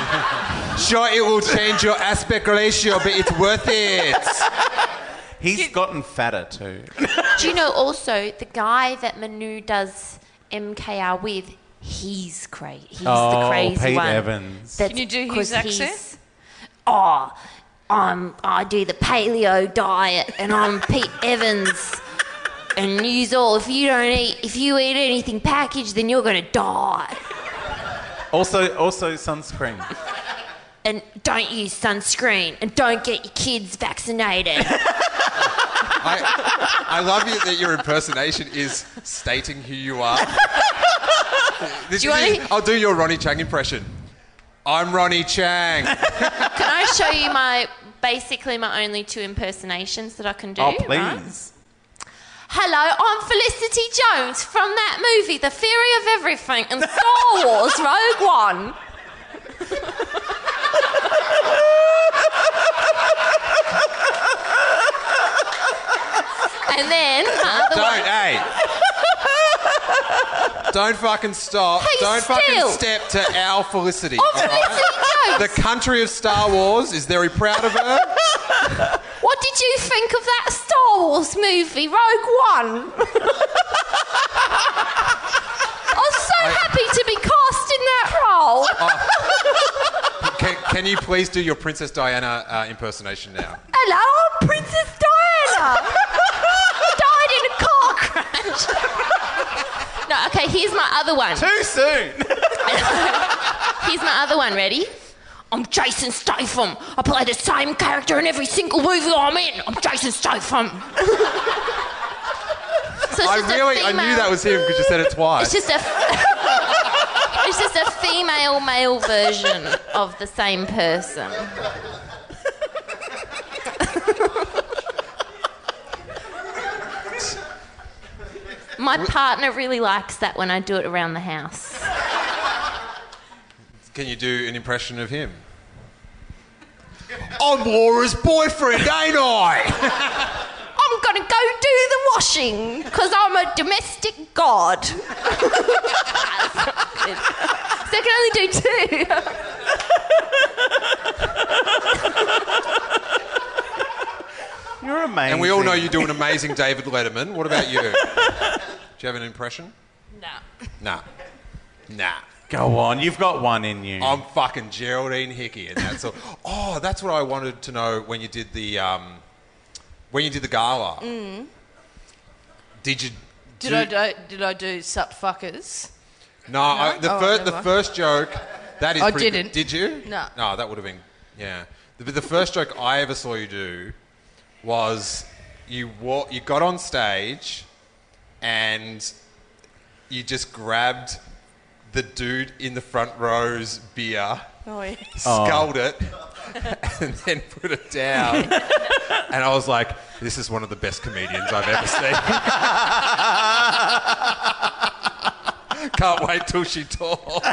Sure, it will change your aspect ratio, but it's worth it. He's gotten fatter too. Do you know also the guy that Manu does MKR with? He's crazy. He's the Oh, crazy Pete one. Evans. That's Can you do his accent? he's- Oh, I'm. I do the paleo diet, and I'm Pete Evans. And use all, if you don't eat, if you eat anything packaged, then you're gonna die. Also, also sunscreen. And don't use sunscreen, and don't get your kids vaccinated. I, I love you that your impersonation is stating who you are. This Do you is- wanna- I'll do your Ronny Chieng impression. I'm Ronny Chieng. Can I show you my basically my only two impersonations that I can do? Oh, right? please. Hello, I'm Felicity Jones from that movie, The Theory of Everything and Star Wars Rogue One. and then my other Don't, one. hey. Don't fucking stop. Hey, Don't fucking still. step to our Felicity. I'm all right? The country of Star Wars is very proud of her. What did you think of that Star Wars movie, Rogue One? I'm so happy to be cast in that role. Can, can you please do your Princess Diana uh, impersonation now? Hello, I'm Princess Diana. Died in a car crash. no, okay, here's my other one. Too soon. Here's my other one. Ready? I'm Jason Statham. I play the same character in every single movie I'm in. I'm Jason Statham. so I really, I knew that was him because you said it twice. It's just a. it's just a female male version of the same person. My partner really likes that when I do it around the house. Can you do an impression of him? I'm Laura's boyfriend, ain't I? I'm gonna go do the washing because I'm a domestic god. so I can only do two. You're amazing. And we all know you do an amazing David Letterman. What about you? Do you have an impression? Nah. Nah. Nah. Go on, you've got one in you. I'm fucking Geraldine Hickey, and that's all. Oh, that's what I wanted to know when you did the um, when you did the gala. Did you? Did do- I do, did I do sup fuckers? No, I, the, Oh, fir- never the first joke. That is. I didn't. Did you? No. No, that would have been. Yeah. The, the first joke I ever saw you do was you wa- you got on stage, and you just grabbed the dude in the front row's beer, Oh yeah. sculled oh. it, and then put it down. and I was like, "This is one of the best comedians I've ever seen." Can't wait till she talks.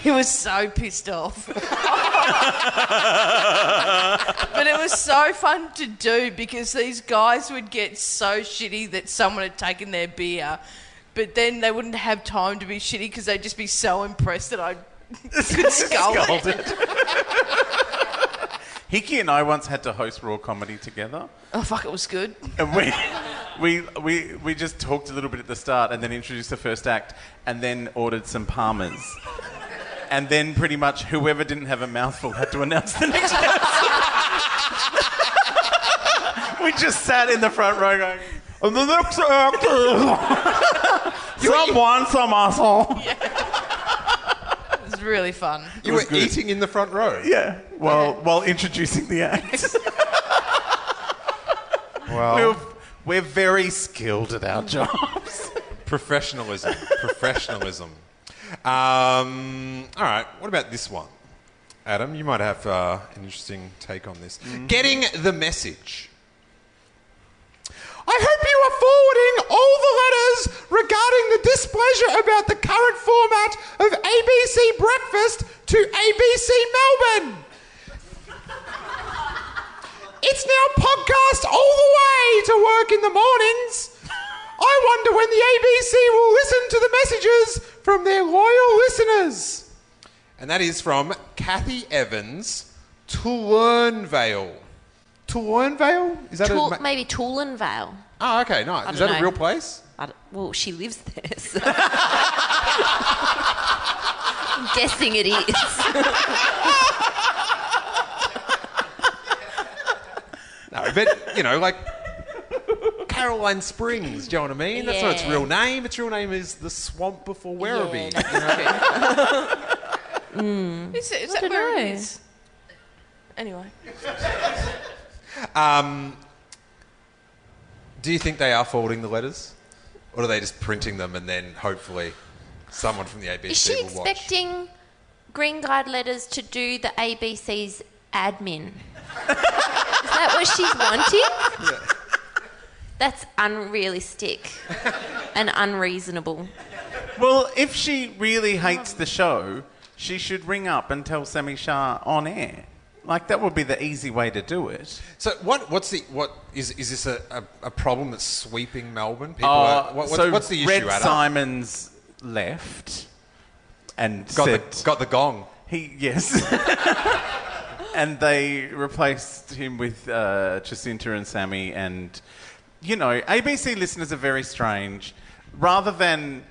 He was so pissed off. But it was so fun to do because these guys would get so shitty that someone had taken their beer, but then they wouldn't have time to be shitty because they'd just be so impressed that I could scold it. Hickey and I once had to host Raw Comedy together. Oh fuck, it was good. And we, we, we, we just talked a little bit at the start and then introduced the first act and then ordered some Palmers. And then pretty much whoever didn't have a mouthful had to announce the next person. we just sat in the front row going, and the next act is someone, some asshole. It was really fun. You were good. eating in the front row. Yeah, while, while introducing the act. Well, we're, we're very skilled at our jobs. professionalism. professionalism. Um, all right. What about this one, Adam? You might have uh, an interesting take on this. Getting the message. I hope you are forwarding all the letters regarding the displeasure about the current format of ABC Breakfast to ABC Melbourne. It's now podcast all the way to work in the mornings. I wonder when the ABC will listen to the messages from their loyal listeners. And that is from Kathy Evans, Toolern Vale. Toulernvale? Is that Tool, a... ma- maybe Toolenvale. oh, ah, okay, nice. Is don't that a real place? I well, she lives there. So. I'm guessing it is. No, but, you know, like Caroline Springs, do you know what I mean? That's not its Yeah. real name. Its real name is the swamp before Werribee. Yeah, Is, it, is I that don't where know. it is? Anyway. Um, do you think they are forwarding the letters? or are they just printing them and then hopefully someone from the ABC Is she will watch? expecting Green Guide Letters to do the ABC's admin? Is that what she's wanting? That's unrealistic and unreasonable. Well, if she really hates the show, she should ring up and tell Sammy J on air. Like that would be the easy way to do it. So what? What's the what is is this a, a, a problem that's sweeping Melbourne? People, Uh, are, what, what's, so what's the issue? Red Adam? Symons left and got said the got the gong. he yes, and they replaced him with uh, Jacinta and Sammy. And you know, ABC listeners are very strange. Rather than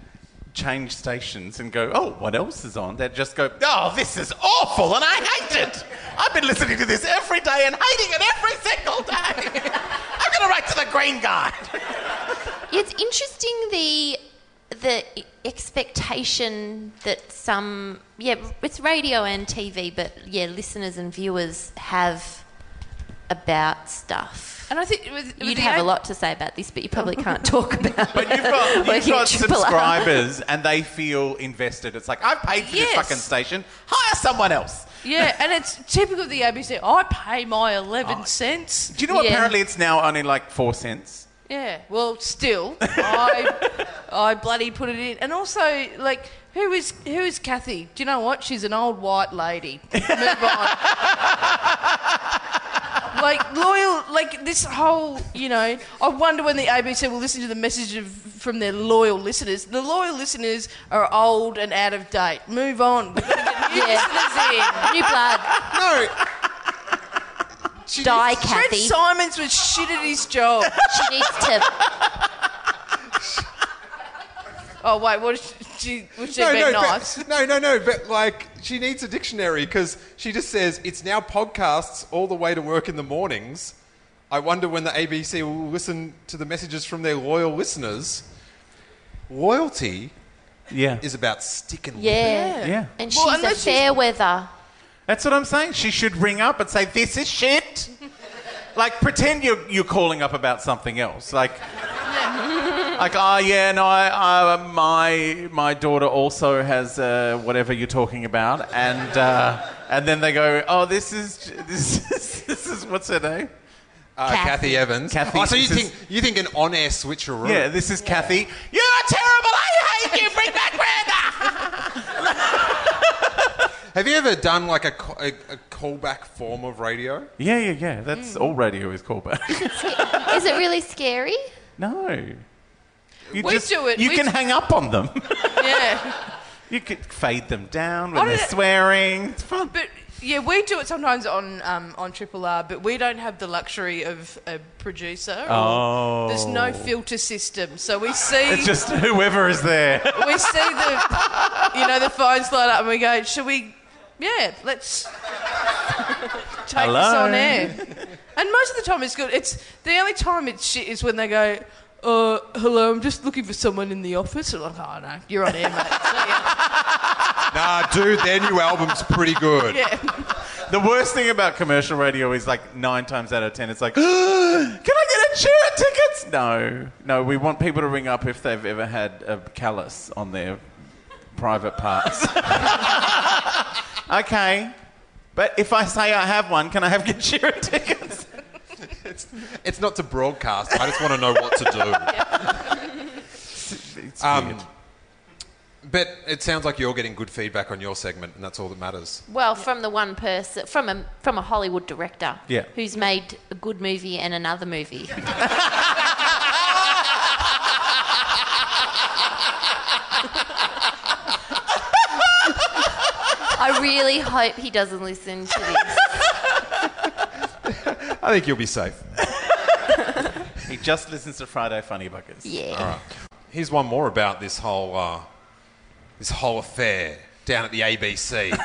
change stations and go, oh, what else is on? They just go, oh, this is awful and I hate it. I've been listening to this every day and hating it every single day. I'm going to write to the Green Guide. It's interesting the the expectation that some yeah it's radio and TV but yeah listeners and viewers have about stuff. And I think with, with You'd the have a A- lot to say about this, but you probably can't talk about But it. you've got, you've got at Triple R. subscribers and they feel invested. It's like, I've paid for Yes. this fucking station. Hire someone else. Yeah, and it's typical of the ABC. I pay my 11 cents. Do you know? Yeah. Apparently, it's now only like four cents. Yeah, well, still, I, I bloody put it in. And also, like, who is who is Kathy? Do you know what? She's an old white lady. Move on. like loyal, like this whole, you know. I wonder when the ABC will listen to the message of, from their loyal listeners. The loyal listeners are old and out of date. Move on. We've got to get new Yeah. listeners in. New blood, No. She die, needs- Fred Kathy. Symons was shit at his job. She needs to. Oh wait, what? Is she, was she No, being no, nice? but, no, no, no. But like, she needs a dictionary because she just says it's now podcasts all the way to work in the mornings. I wonder when the ABC will listen to the messages from their loyal listeners. Loyalty Yeah. is about sticking with it. Yeah. Yeah. And Well, she's a unless she's- fair weather. That's what I'm saying. She should ring up and say, "This is shit." like, pretend you're you're calling up about something else. Like, like, oh yeah, no, I, I, my my daughter also has uh, whatever you're talking about, and uh, and then they go, "Oh, this is this is this is what's her name?" Uh, Kathy. Kathy. Evans. Kathy, oh, so you this is- think you think an on-air switcheroo? Yeah, this is Kathy. You're terrible. I hate you. Bring back Brenda. Have you ever done like a, a, a callback form of radio? Yeah, yeah, yeah. That's all radio is callback. Is it really scary? no. You We do it. You We can do- hang up on them. Yeah, you could fade them down when they're swearing. It's fun. but yeah, we do it sometimes on um, on Triple R, but we don't have the luxury of a producer. Oh. There's no filter system, so we see It's just whoever is there. we see the you know the phones light up, and we go, should we? Yeah, let's take Hello? this on air. And most of the time, it's good. It's the only time it's shit is when they go. Uh, hello, I'm just looking for someone in the office. I'm like, oh no, you're on air, mate. See ya. Nah, dude, their new album's pretty good. Yeah. The worst thing about commercial radio is like nine times out of ten, it's like, can I get a chair and tickets? No, no. We want people to ring up if they've ever had a callus on their private parts. okay, but if I say I have one, can I have your chair and tickets? It's, it's not to broadcast. I just want to know what to do. It's Um, weird. But it sounds like you're getting good feedback on your segment, and that's all that matters. Well, from the one person, from a from a Hollywood director, Yeah. who's made a good movie and another movie. I really hope he doesn't listen to this. I think you'll be safe. He just listens to Friday Funny Buggers. Yeah. All right. Here's one more about this whole uh, this whole affair down at the ABC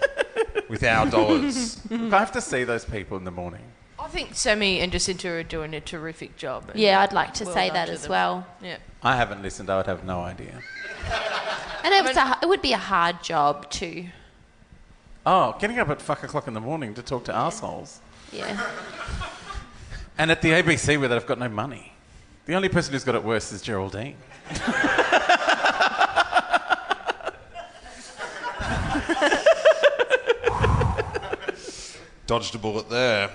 with our dollars. I have to see those people in the morning. I think Sammy and Jacinta are doing a terrific job. Yeah, I'd like to well say that to as them. well. Yeah. I haven't listened. I would have no idea. And it, was a, it would be a hard job too. Oh, getting up at fuck o'clock in the morning to talk to assholes. Yeah. And at the ABC where they've got no money. The only person who's got it worse is Geraldine. Dodged a bullet there.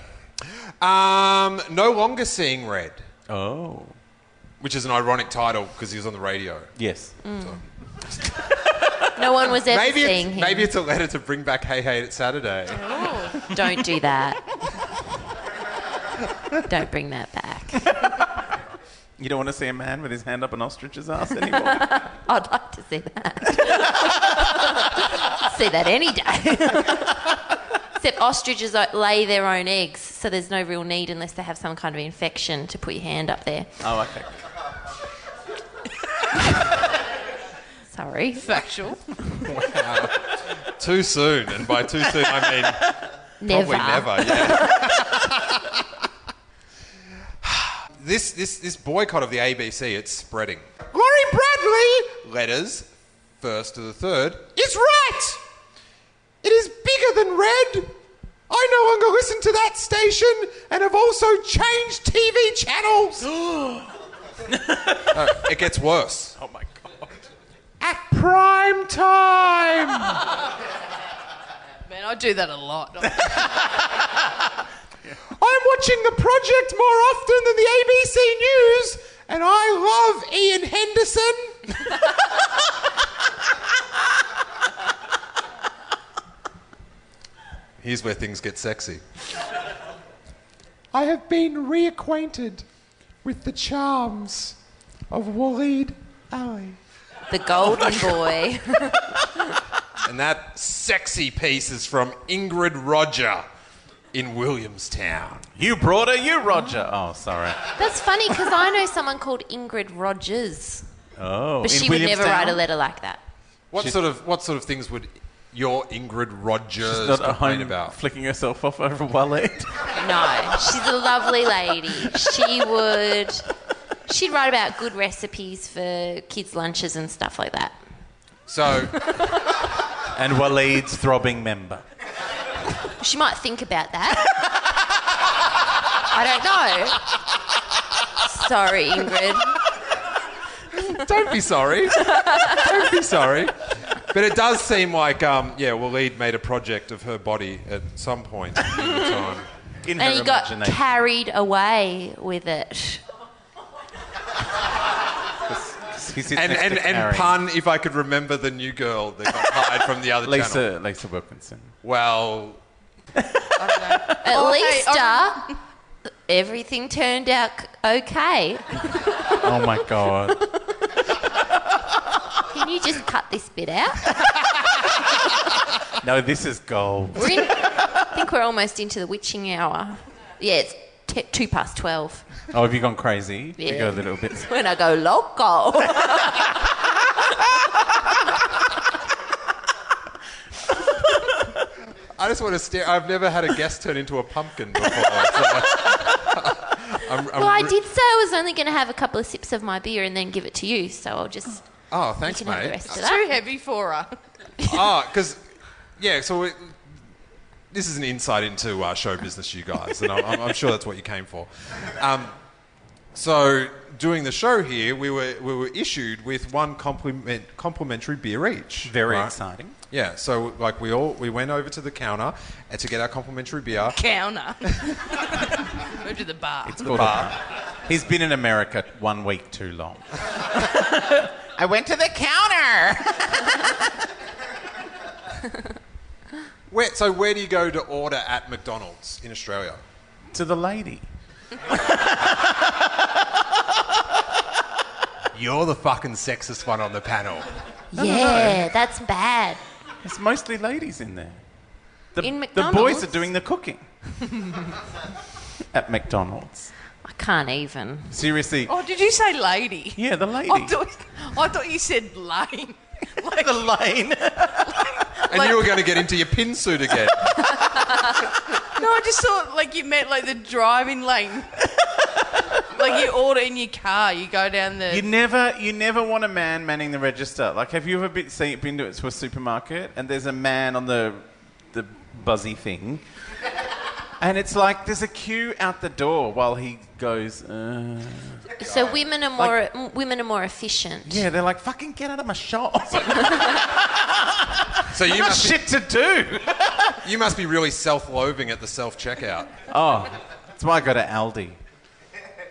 Um, no longer seeing red, Oh. which is an ironic title because he was on the radio. Yes. No one was ever Maybe seeing it's, him. maybe it's a letter to bring back Hey Hey It's Saturday. Don't do that. Don't bring that back. You don't want to see a man with his hand up an ostrich's ass anymore? I'd like to see that. see that any day. Except ostriches lay their own eggs, so there's no real need unless they have some kind of infection to put your hand up there. oh, okay. Sorry. Factual. Too soon, and by too soon I mean Never. Probably never, yeah. This, this, this boycott of the ABC, it's spreading. Laurie Bradley, letters, first to the third, is right! It is bigger than red! I no longer listen to that station and have also changed TV channels! No, it gets worse. Oh my god. At prime time! Man, I do that a lot. I'm watching the project more often than the ABC News, and I love Ian Henderson. Here's where things get sexy. I have been reacquainted with the charms of Waleed Aly. The golden boy. And that sexy piece is from Ingrid Roger in Williamstown. You brought her, you Roger. Oh, sorry. That's funny because I know someone called Ingrid Rogers, Oh, but in she would never write a letter like that. What sort of what sort of things would your Ingrid Rogers She's not at complain home about? flicking herself off over Waleed. No, she's a lovely lady. She would. She'd write about good recipes for kids' lunches and stuff like that. So and Waleed's throbbing member. She might think about that. I don't know. Sorry, Ingrid. don't be sorry. don't be sorry. But it does seem like um, yeah, Waleed made a project of her body at some point in the time. In And he got carried away with it. And and, and pun, if I could remember the new girl that got hired from the other channel. Lisa, Lisa Wilkinson. Well, At Oh, hey, least uh, everything turned out okay. Oh my god. Can you just cut this bit out? No, this is gold. In, I think we're almost into the witching hour. Yeah, it's t- two past twelve. Oh, have you gone crazy? You Yeah. go a little bit. When I go loco. I just want to stare. I've never had a guest turn into a pumpkin before. I'm, I'm well, I re- did say I was only going to have a couple of sips of my beer and then give it to you, so I'll just Oh, you thanks, can have the mate. rest of Too heavy for her. oh, because yeah, so it, this is an insight into uh, show business, you guys, and I'm, I'm- I'm sure that's what you came for. Um, so doing the show here, we were we were issued with one compliment, complimentary beer each. Very right? exciting. Yeah, so like we all we went over to the counter and to get our complimentary beer. Counter. Go to the bar. It's called a- He's been in America one week too long. I went to the counter. Where, so where do you go to order at McDonald's in Australia? To the lady. You're the fucking sexist one on the panel. Yeah, that's bad. There's mostly ladies in there. The, In the boys McDonald's? are doing the cooking. At McDonald's. I can't even. Seriously. Oh, did you say lady? Yeah, the lady. I thought, I thought you said lane. Like, the lane. And you were going to get into your pin suit again. no, I just thought like you meant like the driving lane. like you order in your car, you go down the. You never, you never want a man manning the register. Like, have you ever been, seen, been to, to a supermarket and there's a man on the, the buzzy thing, And it's like there's a queue out the door while he goes. Uh... So women are more m- women are more efficient. Yeah, they're like, fucking get out of my shop. So you You got must, be, shit to do. you must be really self-loathing at the self-checkout. oh, that's why I go to Aldi.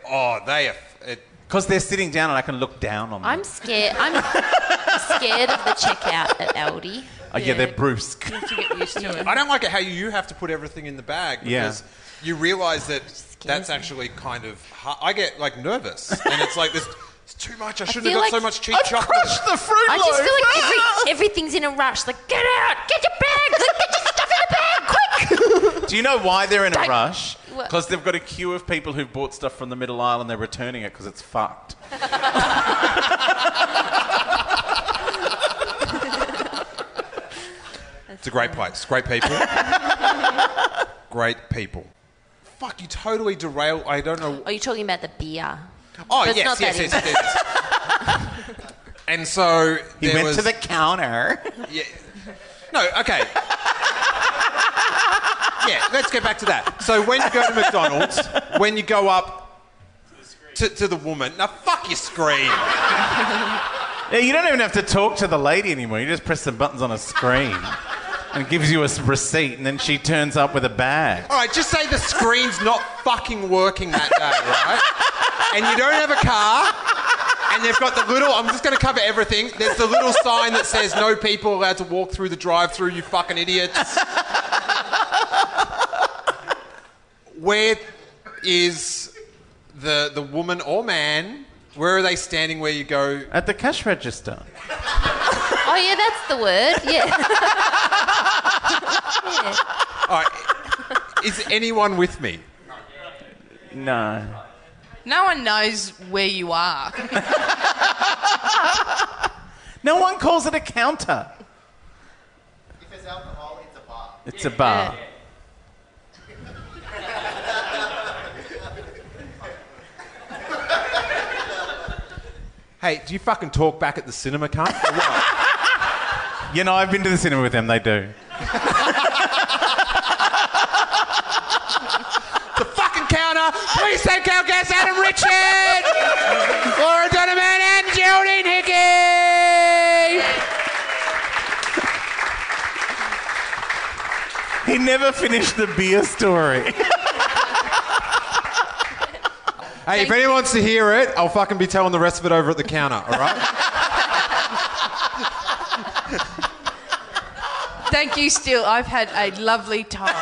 Oh, they are. It, Because they're sitting down and I can look down on them. I'm scared. I'm scared of the checkout at Aldi. Yeah, they're brusque. to get used to it. I don't like it how you have to put everything in the bag Yeah. because you realise that that's actually kind of. Hard. I get like nervous, and it's like this. It's too much. I shouldn't have feel got so much cheap I've chocolate. crushed the fruit I just feel like every, ah! everything's in a rush. Like, get out, get your bags, like, get your stuff in the bag, quick. Do you know why they're in a Don't- rush? Because they've got a queue of people who've bought stuff from the middle aisle and they're returning it because it's fucked. It's a great place. Great people. great people. Fuck, you totally derail. I don't know. Are you talking about the beer? Oh But it's yes, not yes, that yes, yes, yes. and so He there went was, to the counter. Yeah. No, okay. yeah, let's get back to that. So when you go to McDonald's, when you go up to, to the woman, now fuck your screen. Yeah, you don't even have to talk to the lady anymore. You just press the buttons on a screen and gives you a receipt, and then she turns up with a bag. All right, just say the screen's not fucking working that day, right? And you don't have a car, and they've got the little. I'm just going to cover everything. There's the little sign that says "No people allowed to walk through the drive-through." You fucking idiots. Where is the the woman or man? Where are they standing? Where you go? At the cash register. Oh yeah, that's the word. Yeah. yeah. All right, is anyone with me? No. No one knows where you are. No one calls it a counter. If it's alcohol, it's a bar. It's a bar. Hey, do you fucking talk back at the cinema, cunt? Or what? You know, I've been to the cinema with them. They do. the fucking counter. Please take our guest, Adam Richard, Laura Donovan, and Geraldine Hickey. He never finished the beer story. Hey, if anyone wants to hear it, I'll fucking be telling the rest of it over at the counter. All right? Thank you, Steele. I've had a lovely time.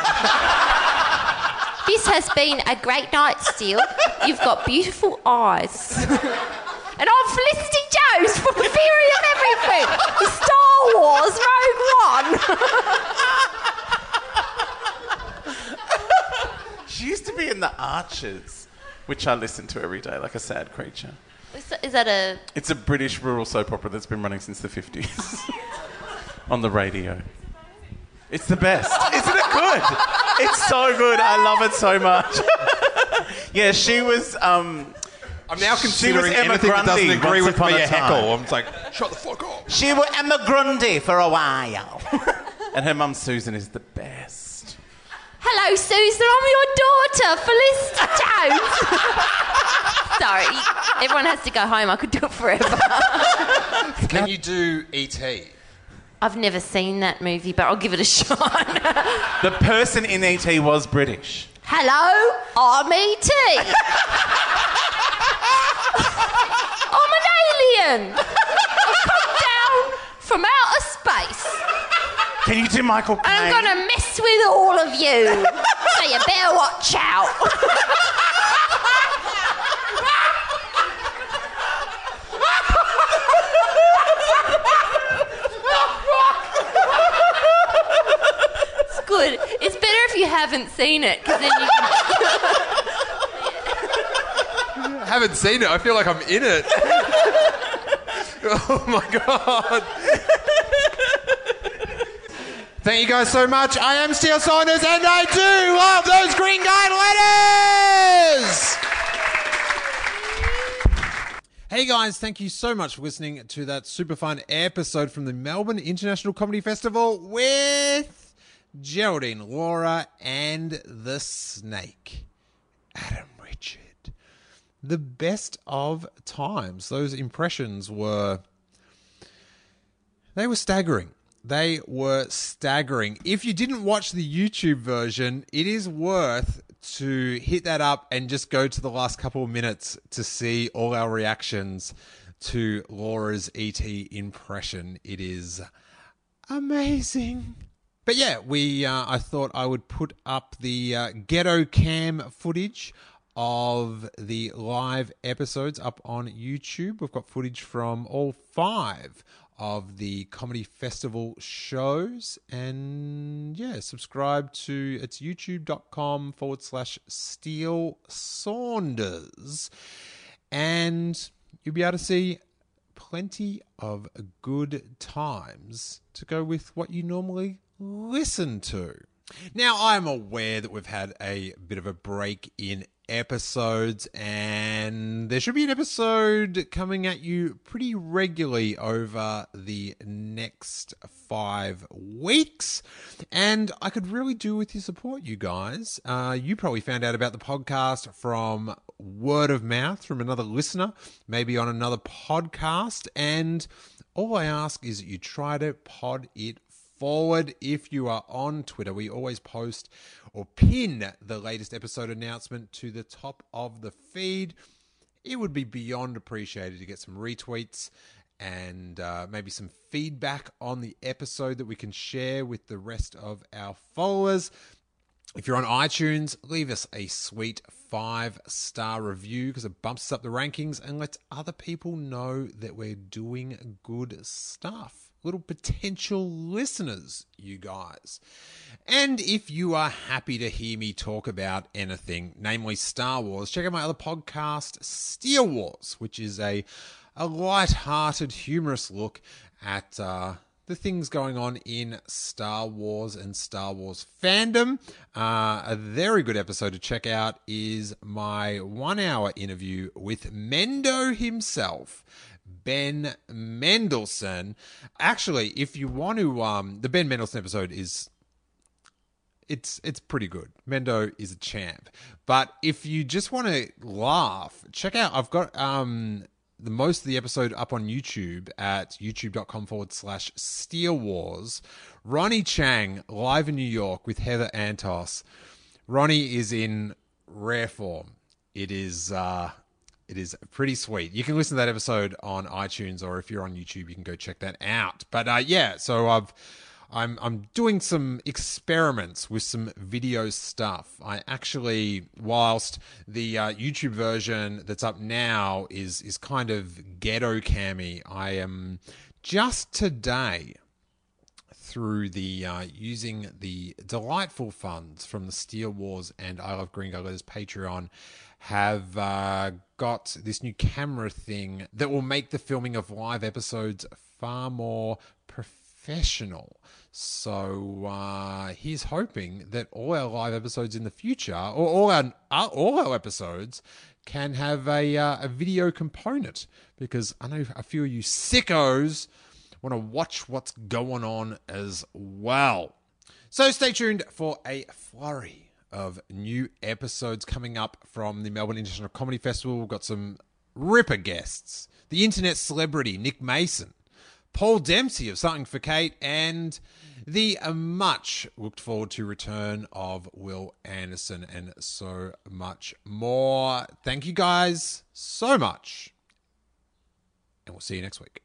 This has been a great night, Steele. You've got beautiful eyes. and I'm Felicity Jones from Theory of Everything. Star Wars Rogue One. she used to be in The Archers, which I listen to every day, like a sad creature. Is that- is that a It's a British rural soap opera that's been running since the 50s on the radio. It's the best. Isn't it good? It's so good. I love it so much. yeah, she was. Um, I'm now She was considering Emma anything that doesn't agree with upon me a a heckle. time. I'm just like, shut the fuck up. she was Emma Grundy for a while. and her mum Susan is the best. Hello, Susan. I'm your daughter, Felicity Jones. Sorry, everyone has to go home. I could do it forever. Can you do E.T.? I've never seen that movie, but I'll give it a shot. The person in ET was British. Hello, I'm E.T. I'm an alien. I've come down from outer space. Can you do Michael Caine? I'm gonna mess with all of you. So you better watch out. It's good. It's better if you haven't seen it, because then you can. I haven't seen it. I feel like I'm in it. oh my god. Thank you guys so much. I am Steele Saunders and I do love those green guide letters. Hey guys, thank you so much for listening to that super fun episode from the Melbourne International Comedy Festival with Geraldine, Laura, and the snake, Adam Richard. The best of times. Those impressions were. They were staggering. They were staggering. If you didn't watch the YouTube version, it is worth to hit that up and just go to the last couple of minutes to see all our reactions to Laura's ET impression. It is amazing. But yeah, we uh, I thought I would put up the uh, ghetto cam footage of the live episodes up on YouTube. We've got footage from all five of the comedy festival shows and yeah subscribe to it's youtube.com forward slash steele saunders and you'll be able to see plenty of good times to go with what you normally listen to. Now, I'm aware that we've had a bit of a break in episodes, and there should be an episode coming at you pretty regularly over the next five weeks. And I could really do with your support, you guys. Uh, you probably found out about the podcast from word of mouth from another listener, maybe on another podcast. And all I ask is that you try to pod it forward if you are on Twitter. We always post or pin the latest episode announcement to the top of the feed. It would be beyond appreciated to get some retweets and uh, maybe some feedback on the episode that we can share with the rest of our followers. If you're on iTunes, leave us a sweet five star review because it bumps us up the rankings and lets other people know that we're doing good stuff. Little potential listeners, you guys. And if you are happy to hear me talk about anything, namely Star Wars, check out my other podcast, Steele Wars, which is a, a light-hearted, humorous look at uh, the things going on in Star Wars and Star Wars fandom. Uh, a very good episode to check out is my one hour interview with Mendo himself. Ben Mendelsohn. Actually, if you want to, um, the Ben Mendelsohn episode is it's it's pretty good. Mendo is a champ. But if you just want to laugh, check out. I've got um the most of the episode up on YouTube at youtube.com forward slash Steele Wars. Ronny Chieng live in New York with Heather Antos. Ronny is in rare form. It is uh it is pretty sweet. You can listen to that episode on iTunes, or if you're on YouTube, you can go check that out. But uh, yeah, so I've I'm I'm doing some experiments with some video stuff. I actually, whilst the uh, YouTube version that's up now is is kind of ghetto cammy, I am just today through the uh, using the delightful funds from the Steele Wars and I Love Green Letters Patreon have uh, got this new camera thing that will make the filming of live episodes far more professional. So uh, he's hoping that all our live episodes in the future, or all our uh, all our episodes, can have a uh, a video component because I know a few of you sickos want to watch what's going on as well. So stay tuned for a flurry of new episodes coming up from the Melbourne International Comedy Festival. We've got some ripper guests. The internet celebrity Nick Mason, Paul Dempsey of Something for Kate, and the much looked forward to return of Wil Anderson, and so much more. Thank you guys so much, and we'll see you next week.